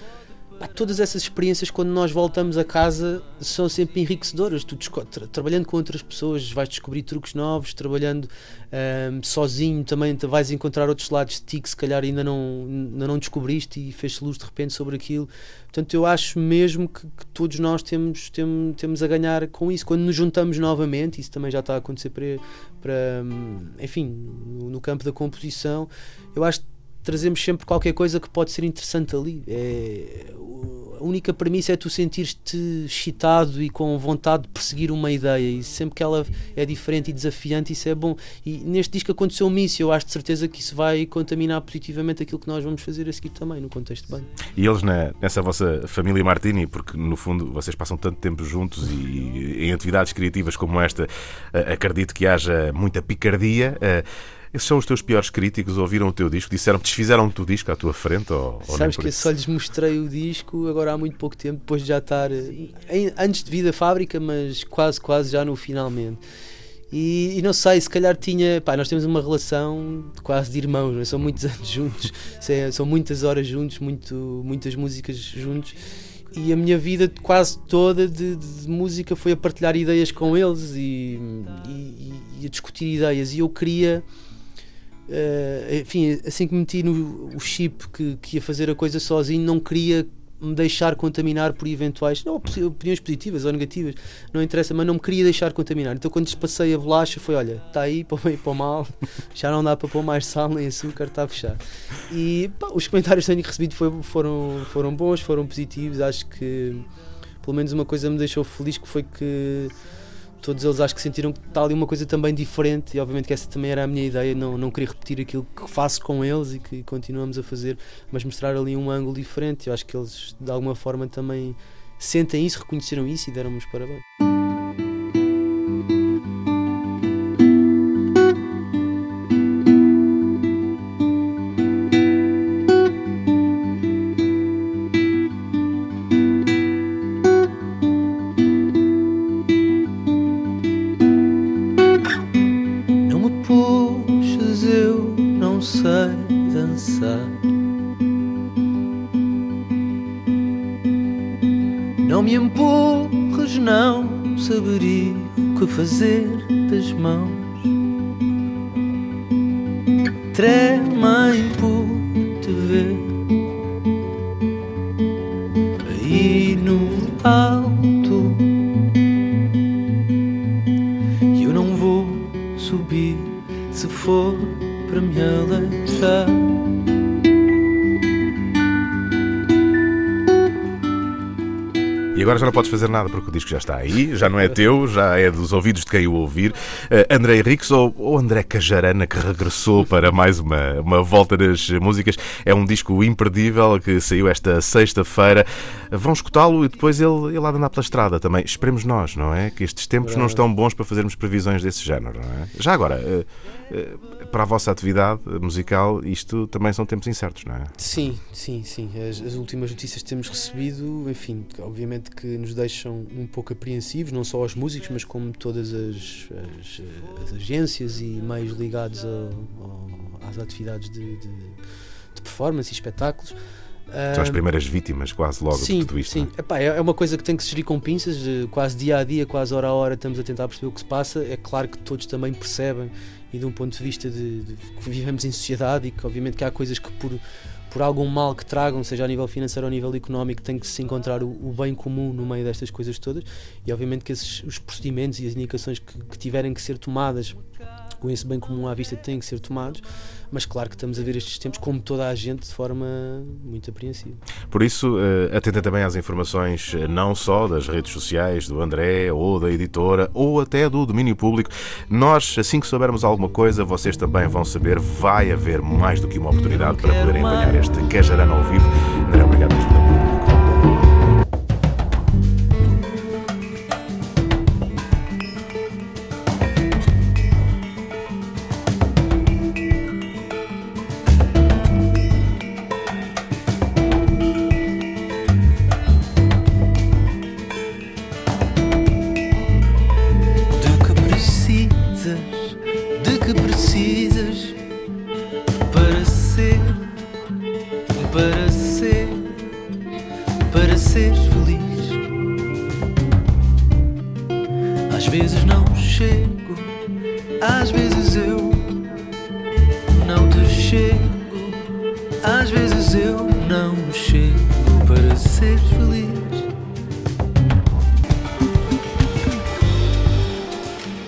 Pá, todas essas experiências, quando nós voltamos a casa, são sempre enriquecedoras. Tu tra- trabalhando com outras pessoas, vais descobrir truques novos, trabalhando ahm, sozinho também vais encontrar outros lados de ti que se calhar ainda não, ainda não descobriste e fez luz de repente sobre aquilo. Portanto, eu acho mesmo que, que todos nós temos, temos, temos a ganhar com isso. Quando nos juntamos novamente, isso também já está a acontecer para, para hum, enfim, no, no campo da composição, eu acho que trazemos sempre qualquer coisa que pode ser interessante ali. É, a única premissa é tu sentir-te excitado e com vontade de perseguir uma ideia e sempre que ela é diferente e desafiante isso é bom e neste disco aconteceu-me isso eu acho de certeza que isso vai contaminar positivamente aquilo que nós vamos fazer a seguir também no contexto bem E eles na- nessa vossa família Martini, porque no fundo vocês passam tanto tempo juntos e em atividades criativas como esta, eh, acredito que haja muita picardia. Esses são os teus piores críticos? Ouviram o teu disco? Disseram, desfizeram-te o disco à tua frente? Ou, ou Sabes que eu só lhes mostrei o disco agora há muito pouco tempo, depois de já estar eh, em- antes de vir da fábrica, mas quase, quase já no finalmente. E, e não sei, se calhar tinha. Pá, nós temos uma relação de quase de irmãos, é? são muitos anos juntos, são muitas horas juntos, muito, muitas músicas juntos. E a minha vida quase toda de, de música foi a partilhar ideias com eles e, e- e a discutir ideias. E eu queria eh, enfim, assim que meti no o chip que, que ia fazer a coisa sozinho, não queria me deixar contaminar por eventuais não, opini- opiniões positivas ou negativas, não interessa, mas não me queria deixar contaminar. Então quando despacei a bolacha foi, olha, está aí para o bem e para o mal, já não dá para pôr mais sal nem açúcar, está a fechar. E pá, os comentários que tenho recebido foi- foram, foram bons, foram positivos, acho que pelo menos uma coisa me deixou feliz que foi que todos eles acho que sentiram que está ali uma coisa também diferente e obviamente que essa também era a minha ideia, não, não queria repetir aquilo que faço com eles e que continuamos a fazer, mas mostrar ali um ângulo diferente. Eu acho que eles de alguma forma também sentem isso, reconheceram isso e deram-me os parabéns. E fazer nada porque o disco já está aí, já não é teu, já é dos ouvidos de quem o ouvir. Uh, André Henriques ou, ou André Cajarana, que regressou para mais uma, uma volta nas músicas. É um disco imperdível que saiu esta sexta-feira. Vão escutá-lo e depois ele, ele há de andar pela estrada também. Esperemos nós, não é? Que estes tempos não estão bons para fazermos previsões desse género, não é? Já agora, uh, uh, para a vossa atividade musical, isto também são tempos incertos, não é? Sim, sim, sim. As, as últimas notícias que temos recebido, enfim, obviamente que nos deixam um pouco apreensivos, não só aos músicos, mas como todas as, as, as agências e meios ligados ao- ao- às atividades de, de, de performance e espetáculos. São as Ahm, primeiras vítimas, quase logo, sim, de tudo isto. Sim, é? Epá, é é uma coisa que tem que se gerir com pinças, quase dia a dia, quase hora a hora, estamos a tentar perceber o que se passa. É claro que todos também percebem, e de um ponto de vista de, de que vivemos em sociedade, e que obviamente que há coisas que por, por algum mal que tragam, seja a nível financeiro ou a nível económico, tem que se encontrar o, o bem comum no meio destas coisas todas, e obviamente que esses, os procedimentos e as indicações que, que tiverem que ser tomadas com esse bem comum à vista têm que ser tomados, mas claro que estamos a ver estes tempos, como toda a gente, de forma muito apreensiva. Por isso, eh, atentem também às informações eh, não só das redes sociais do André ou da editora ou até do domínio público. Nós, assim que soubermos alguma coisa, vocês também vão saber. Vai haver mais do que uma oportunidade para poderem apanhar este Cajarana ao vivo. André, obrigado vezes não chego, às vezes eu não te chego, às vezes eu não chego para seres feliz.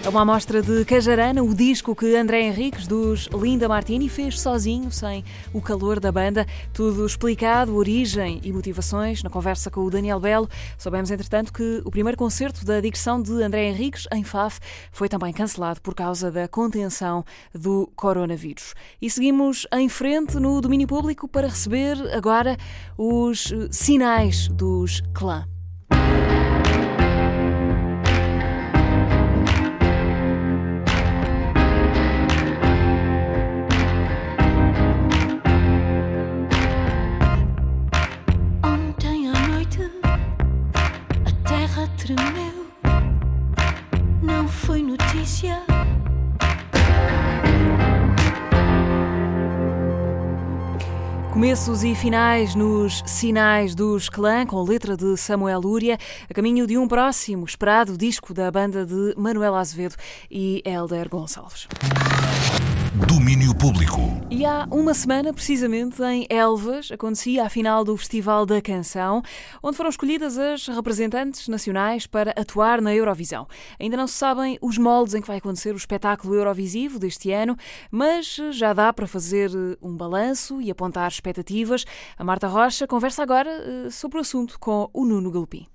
É uma amostra de Cajarana, o disco que André Henriques, dos Linda Martini, fez sozinho, sem o calor da banda. Tudo explicado, origem e motivações, na conversa com o Daniel Belo. Soubemos, entretanto, que o primeiro concerto da digressão de André Henriques, em Faf, foi também cancelado por causa da contenção do coronavírus. E seguimos em frente no domínio público para receber agora os sinais dos clã. Tremeu, não foi notícia. Começos e finais nos sinais dos clã, com letra de Samuel Lúria, a caminho de um próximo esperado disco da banda de Manuel Azevedo e Helder Gonçalves. Domínio Público. E há uma semana, precisamente, em Elvas, acontecia a final do Festival da Canção, onde foram escolhidas as representantes nacionais para atuar na Eurovisão. Ainda não se sabem os moldes em que vai acontecer o espetáculo Eurovisivo deste ano, mas já dá para fazer eh, um balanço e apontar expectativas. A Marta Rocha conversa agora eh, sobre o assunto com o Nuno Galpim.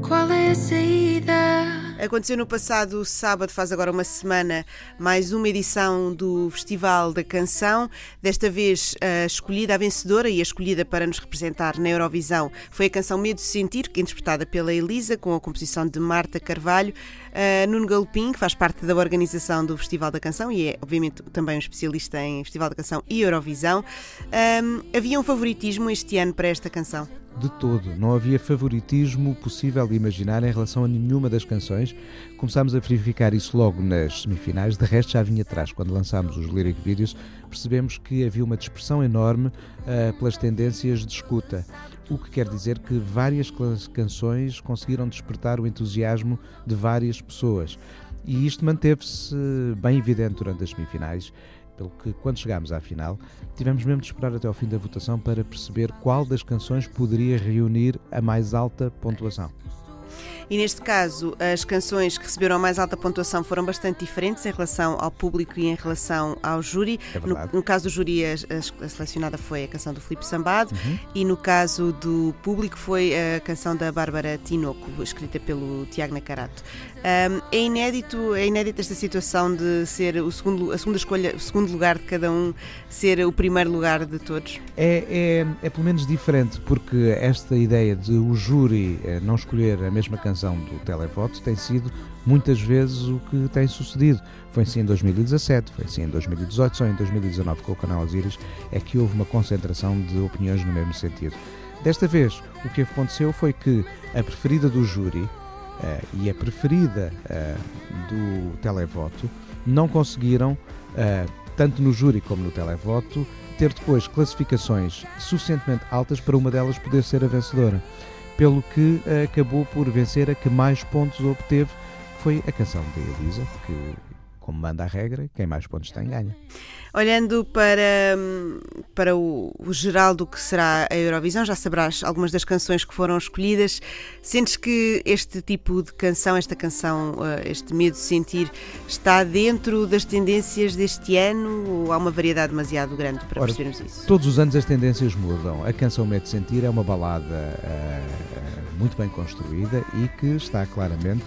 Qual é a saída? Aconteceu no passado sábado, faz agora uma semana, mais uma edição do Festival da Canção. Desta vez, a escolhida, a vencedora e a escolhida para nos representar na Eurovisão foi a canção Medo de Sentir, interpretada pela Elisa, com a composição de Marta Carvalho. Uh, Nuno Galopim, que faz parte da organização do Festival da Canção e é, obviamente, também um especialista em Festival da Canção e Eurovisão. Um, havia um favoritismo este ano para esta canção? De todo. Não havia favoritismo possível de imaginar em relação a nenhuma das canções. Começámos a verificar isso logo nas semifinais, de resto já vinha atrás. Quando lançámos os lyric videos, percebemos que havia uma dispersão enorme uh, pelas tendências de escuta. O que quer dizer que várias canções conseguiram despertar o entusiasmo de várias pessoas. E isto manteve-se bem evidente durante as semifinais pelo que, quando chegámos à final, tivemos mesmo de esperar até ao fim da votação para perceber qual das canções poderia reunir a mais alta pontuação. E neste caso, as canções que receberam a mais alta pontuação foram bastante diferentes em relação ao público e em relação ao júri. É no, no, caso do júri, a, a, selecionada foi a canção do Filipe Sambado uhum. e no caso do público foi a canção da Bárbara Tinoco, escrita pelo Tiago Nacarato. É inédito, é inédita esta situação de ser o segundo, a segunda escolha, o segundo lugar de cada um ser o primeiro lugar de todos? É, é, é pelo menos diferente, porque esta ideia de o júri eh, não escolher a mesma canção do televoto tem sido muitas vezes o que tem sucedido. Foi assim em 2017, foi assim em 2018, só em 2019 com o canal Osiris é que houve uma concentração de opiniões no mesmo sentido. Desta vez, o que aconteceu foi que a preferida do júri uh, e a preferida uh, do televoto não conseguiram, uh, tanto no júri como no televoto, ter depois classificações suficientemente altas para uma delas poder ser a vencedora. Pelo que eh, acabou por vencer a que mais pontos obteve foi a canção de Elisa, que, como manda a regra, quem mais pontos tem ganha. Olhando para, para o, o, geral do que será a Eurovisão, já saberás algumas das canções que foram escolhidas. Sentes que este tipo de canção, esta canção, eh, este medo de sentir, está dentro das tendências deste ano ou há uma variedade demasiado grande para Ora, percebermos isso? Todos os anos as tendências mudam. A canção Medo de Sentir é uma balada uh, muito bem construída e que está claramente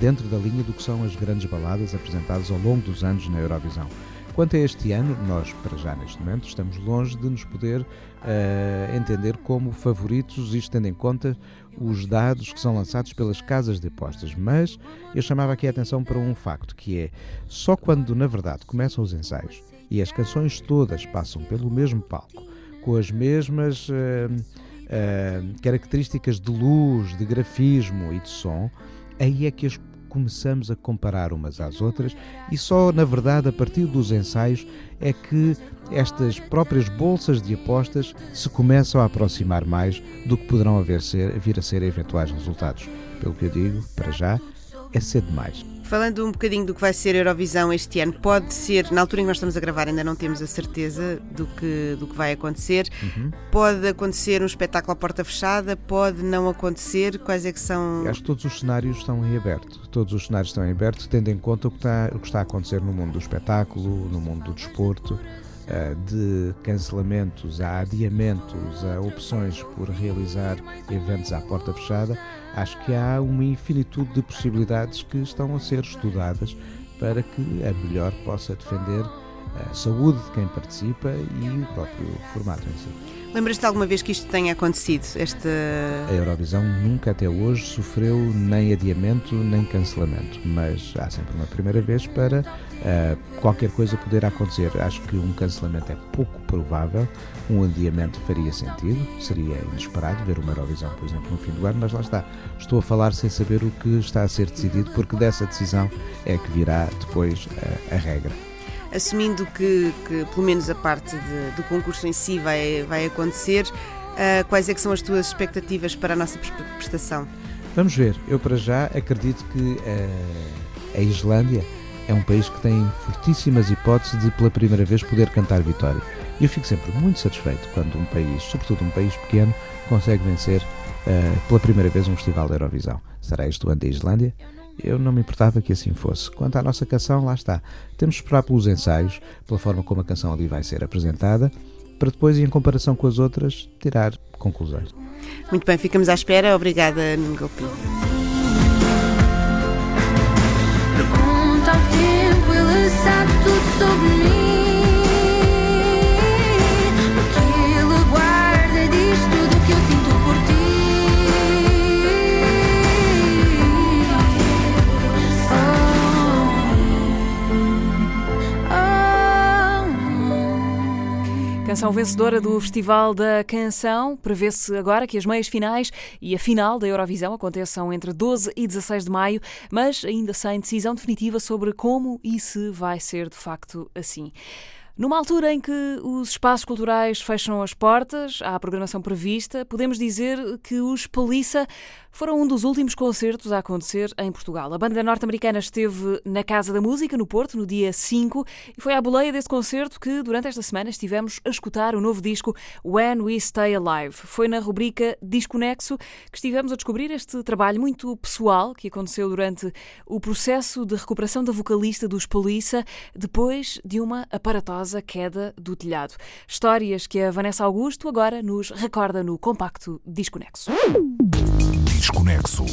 dentro da linha do que são as grandes baladas apresentadas ao longo dos anos na Eurovisão. Quanto a este ano, nós, para já neste momento, estamos longe de nos poder uh, entender como favoritos, isto tendo em conta os dados que são lançados pelas casas de apostas. Mas eu chamava aqui a atenção para um facto, que é só quando, na verdade, começam os ensaios e as canções todas passam pelo mesmo palco, com as mesmas. Uh, uh, características de luz, de grafismo e de som, aí é que as começamos a comparar umas às outras e só, na verdade, a partir dos ensaios é que estas próprias bolsas de apostas se começam a aproximar mais do que poderão haver ser, vir a ser eventuais resultados. Pelo que eu digo, para já, é cedo demais. Falando um bocadinho do que vai ser a Eurovisão este ano, pode ser, na altura em que nós estamos a gravar, ainda não temos a certeza do que, do que vai acontecer. Uhum. Pode acontecer um espetáculo à porta fechada, pode não acontecer. Quais é que são. Eu acho que todos os cenários estão em aberto. Todos os cenários estão em aberto, tendo em conta o que está, o que está a acontecer no mundo do espetáculo, no mundo do desporto. Eh, de cancelamentos a adiamentos, a opções por realizar eventos à porta fechada, acho que há uma infinitude de possibilidades que estão a ser estudadas para que a melhor possa defender a saúde de quem participa e o próprio formato em si. Lembras-te alguma vez que isto tenha acontecido? Esta... A Eurovisão nunca até hoje sofreu nem adiamento nem cancelamento, mas há sempre uma primeira vez para uh, qualquer coisa poder acontecer. Acho que um cancelamento é pouco provável, um adiamento faria sentido, seria inesperado ver uma Eurovisão, por exemplo, no fim do ano, mas lá está. Estou a falar sem saber o que está a ser decidido, porque dessa decisão é que virá depois uh, a regra assumindo que, que pelo menos a parte de, do concurso em si vai, vai acontecer, uh, quais é que são as tuas expectativas para a nossa prestação? Vamos ver. Eu para já acredito que a Islândia é um país que tem fortíssimas hipóteses de pela primeira vez poder cantar vitória. E eu fico sempre muito satisfeito quando um país, sobretudo um país pequeno, consegue vencer uh, pela primeira vez um festival da Eurovisão. Será este o ano da Islândia? Eu não me importava que assim fosse. Quanto à nossa canção, lá está. Temos de esperar pelos ensaios, pela forma como a canção ali vai ser apresentada, para depois, em comparação com as outras, tirar conclusões. Muito bem, ficamos à espera. Obrigada, Nuno. Sabe tudo Canção vencedora do Festival da Canção. Prevê-se agora que as meias finais e a final da Eurovisão aconteçam entre 12 e 16 de maio, mas ainda sem decisão definitiva sobre como e se vai ser de facto assim. Numa altura em que os espaços culturais fecham as portas à programação prevista, podemos dizer que os Polícia foram um dos últimos concertos a acontecer em Portugal. A banda norte-americana esteve na Casa da Música, no Porto, no dia 5, e foi à boleia desse concerto que, durante esta semana, estivemos a escutar o novo disco When We Stay Alive. Foi na rubrica Disconexo que estivemos a descobrir este trabalho muito pessoal que aconteceu durante o processo de recuperação da vocalista dos Polícia depois de uma aparatosa queda do telhado. Histórias que a Vanessa Augusto agora nos recorda no compacto Disconexo. Desconexo.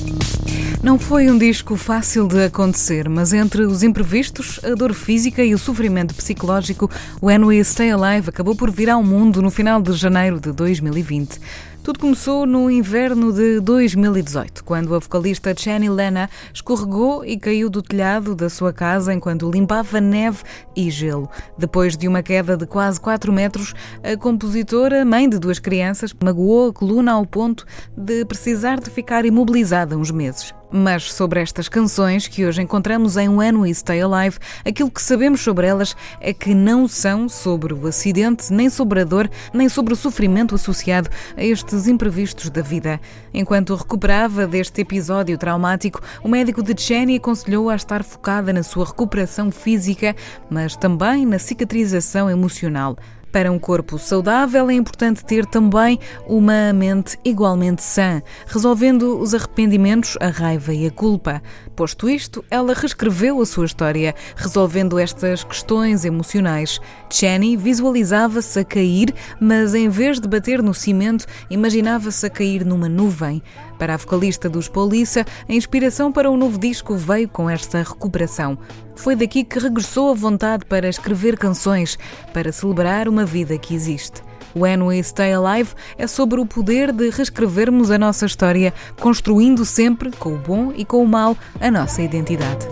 Não foi um disco fácil de acontecer, mas entre os imprevistos, a dor física e o sofrimento psicológico, When We Stay Alive acabou por vir ao mundo no final de janeiro de 2020. Tudo começou no inverno de 2018, quando a vocalista Jenny Lena escorregou e caiu do telhado da sua casa enquanto limpava neve e gelo. Depois de uma queda de quase 4 metros, a compositora, mãe de duas crianças, magoou a coluna ao ponto de precisar de ficar imobilizada uns meses. Mas sobre estas canções que hoje encontramos em When We Stay Alive, aquilo que sabemos sobre elas é que não são sobre o acidente, nem sobre a dor, nem sobre o sofrimento associado a estes imprevistos da vida. Enquanto recuperava deste episódio traumático, o médico de Jenny aconselhou a estar focada na sua recuperação física, mas também na cicatrização emocional. Para um corpo saudável é importante ter também uma mente igualmente sã, resolvendo os arrependimentos, a raiva e a culpa. Posto isto, ela reescreveu a sua história, resolvendo estas questões emocionais. Jenny visualizava-se a cair, mas em vez de bater no cimento, imaginava-se a cair numa nuvem. Para a vocalista dos Polícia, a inspiração para o novo disco veio com esta recuperação. Foi daqui que regressou a vontade para escrever canções, para celebrar uma vida que existe. When We Stay Alive é sobre o poder de reescrevermos a nossa história, construindo sempre, com o bom e com o mal, a nossa identidade.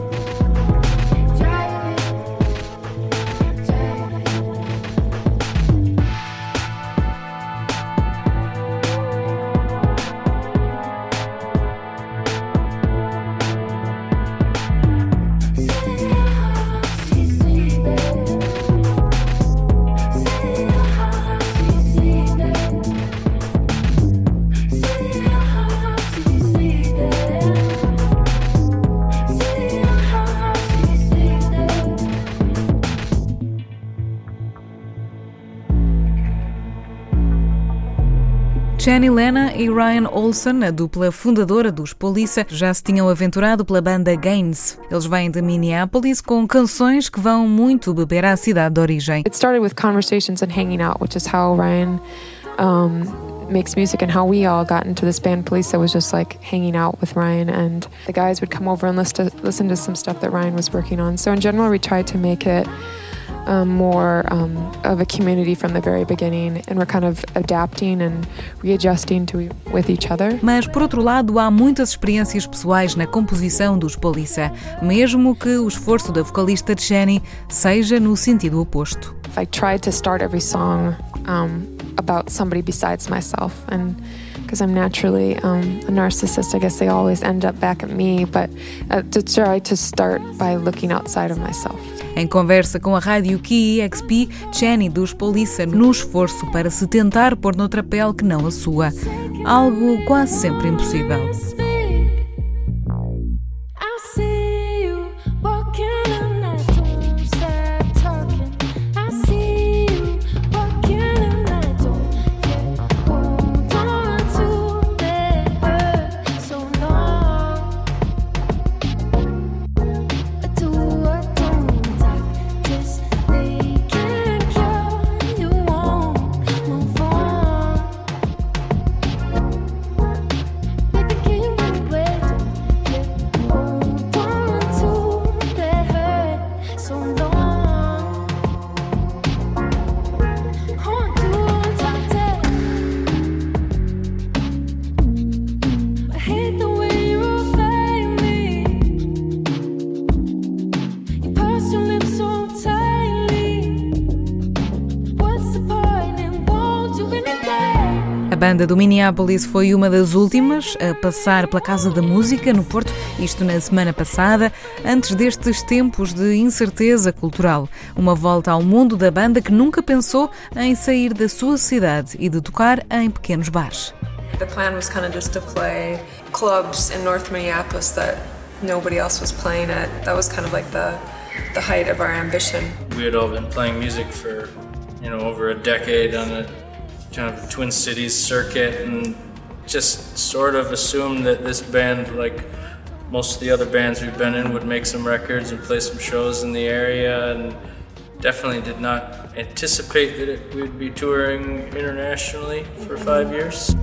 Jenny Lena e Ryan Olsen, a dupla fundadora dos Polícia, já se tinham aventurado pela banda Gaines. Eles vêm de Minneapolis com canções que vão muito beber à cidade de origem. It started with conversations and hanging out, which is how Ryan um, makes music and how we all got into this band Police. was just like hanging out with Ryan, and the guys would come over and listen to some stuff that Ryan was working on. So in general, we tried to make it. Um, more um, of a community from the very beginning, and we're kind of adapting and readjusting to with each other. Mas por outro lado, há muitas experiências pessoais na composição dos Polícia, mesmo que o esforço da vocalista Jenny seja no sentido oposto. I tried to start every song um, about somebody besides myself, and because I'm naturally um, a narcissist, I guess they always end up back at me. But uh, to try to start by looking outside of myself. Em conversa com a rádio KEXP, Jenny dos Polícia no esforço para se tentar pôr noutra pele que não a sua. Algo quase sempre impossível. Banda do Minneapolis foi uma das últimas a passar pela Casa da Música no Porto, isto na semana passada, antes destes tempos de incerteza cultural. Uma volta ao mundo da banda que nunca pensou em sair da sua cidade e de tocar em pequenos bares. The plan was kind of just to play clubs in North Minneapolis that nobody else was playing at. That was kind of like the the height of our ambition. We had all been playing music for, you know, over a decade on a kind of Twin Cities circuit and just sort of assumed that this band, like most of the other bands we've been in, would make some records and play some shows in the area and definitely did not anticipate that it, we'd be touring internationally for five years.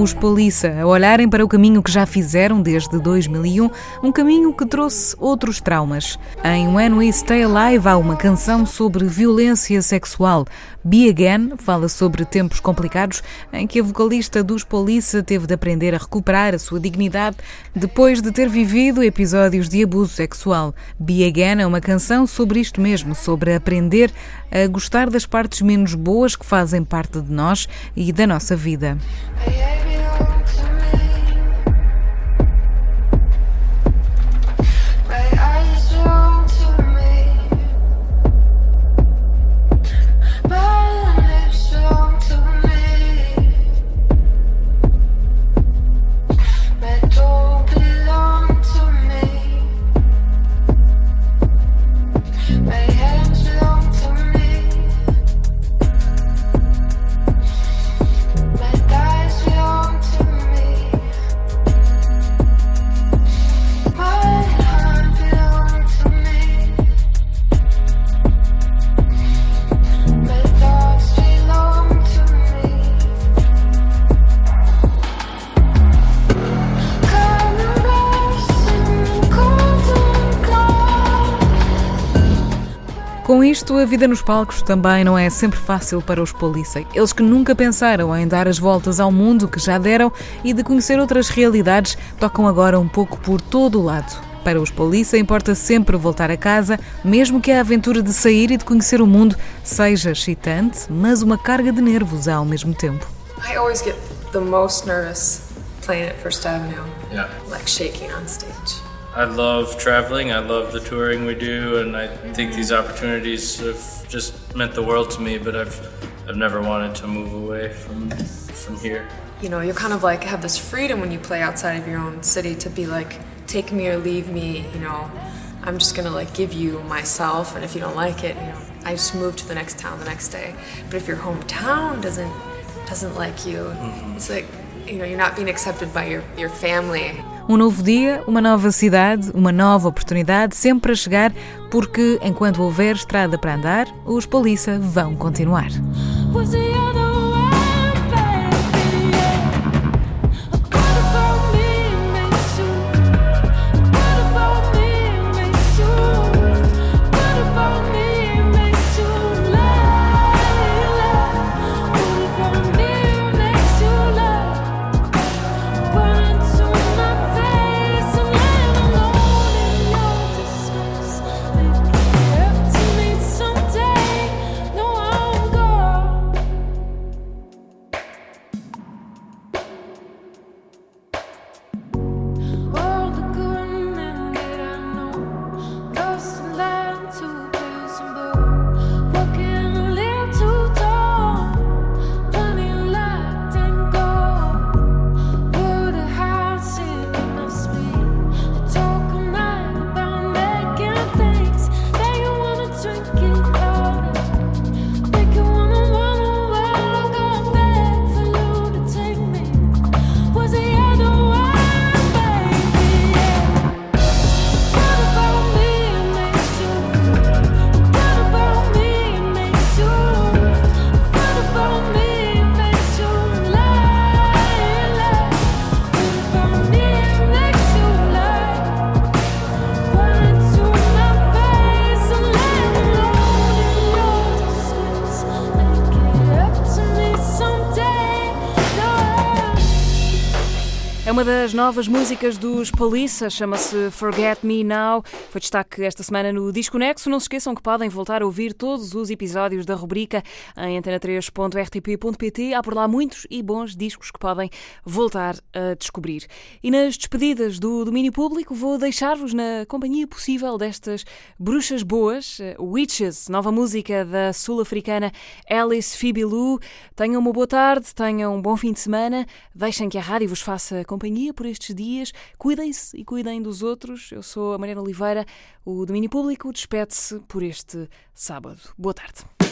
Os Polissa a olharem para o caminho que já fizeram desde 2001, um caminho que trouxe outros traumas. Em When We Stay Alive há uma canção sobre violência sexual. Be Again fala sobre tempos complicados em que a vocalista dos Polissa teve de aprender a recuperar a sua dignidade depois de ter vivido episódios de abuso sexual. Be Again é uma canção sobre isto mesmo, sobre aprender a gostar das partes menos boas que fazem parte de nós e da nossa vida. Com isto, a vida nos palcos também não é sempre fácil para os Polissa. Eles que nunca pensaram em dar as voltas ao mundo que já deram e de conhecer outras realidades, tocam agora um pouco por todo o lado. Para os Polissa importa sempre voltar a casa, mesmo que a aventura de sair e de conhecer o mundo seja excitante, mas uma carga de nervos ao mesmo tempo. I always get the most nervous playing at First Avenue, Yeah. like shaking on stage. I love traveling. I love the touring we do, and I think these opportunities have just meant the world to me. But I've I've never wanted to move away from from here. You know, you kind of like have this freedom when you play outside of your own city to be like, take me or leave me, you know. I'm just gonna like give you myself, and if you don't like it, you know, I just move to the next town the next day. But if your hometown doesn't doesn't like you, mm-hmm. it's like, you know, you're not being accepted by your, your family. Um novo dia, uma nova cidade, uma nova oportunidade, sempre a chegar, porque enquanto houver estrada para andar, os Polissa vão continuar. Das novas músicas dos Polissa, chama-se Forget Me Now. Foi destaque esta semana no Disco Nexo. Não se esqueçam que podem voltar a ouvir todos os episódios da rubrica em antena3.rtp.pt. Há por lá muitos e bons discos que podem voltar a descobrir. E nas despedidas do domínio público, vou deixar-vos na companhia possível destas bruxas boas, Witches, nova música da sul-africana Alice Lou. Tenham uma boa tarde, tenham um bom fim de semana. Deixem que a rádio vos faça companhia por estes dias. Cuidem-se e cuidem dos outros. Eu sou a Mariana Oliveira. O domínio público despede-se por este sábado. Boa tarde.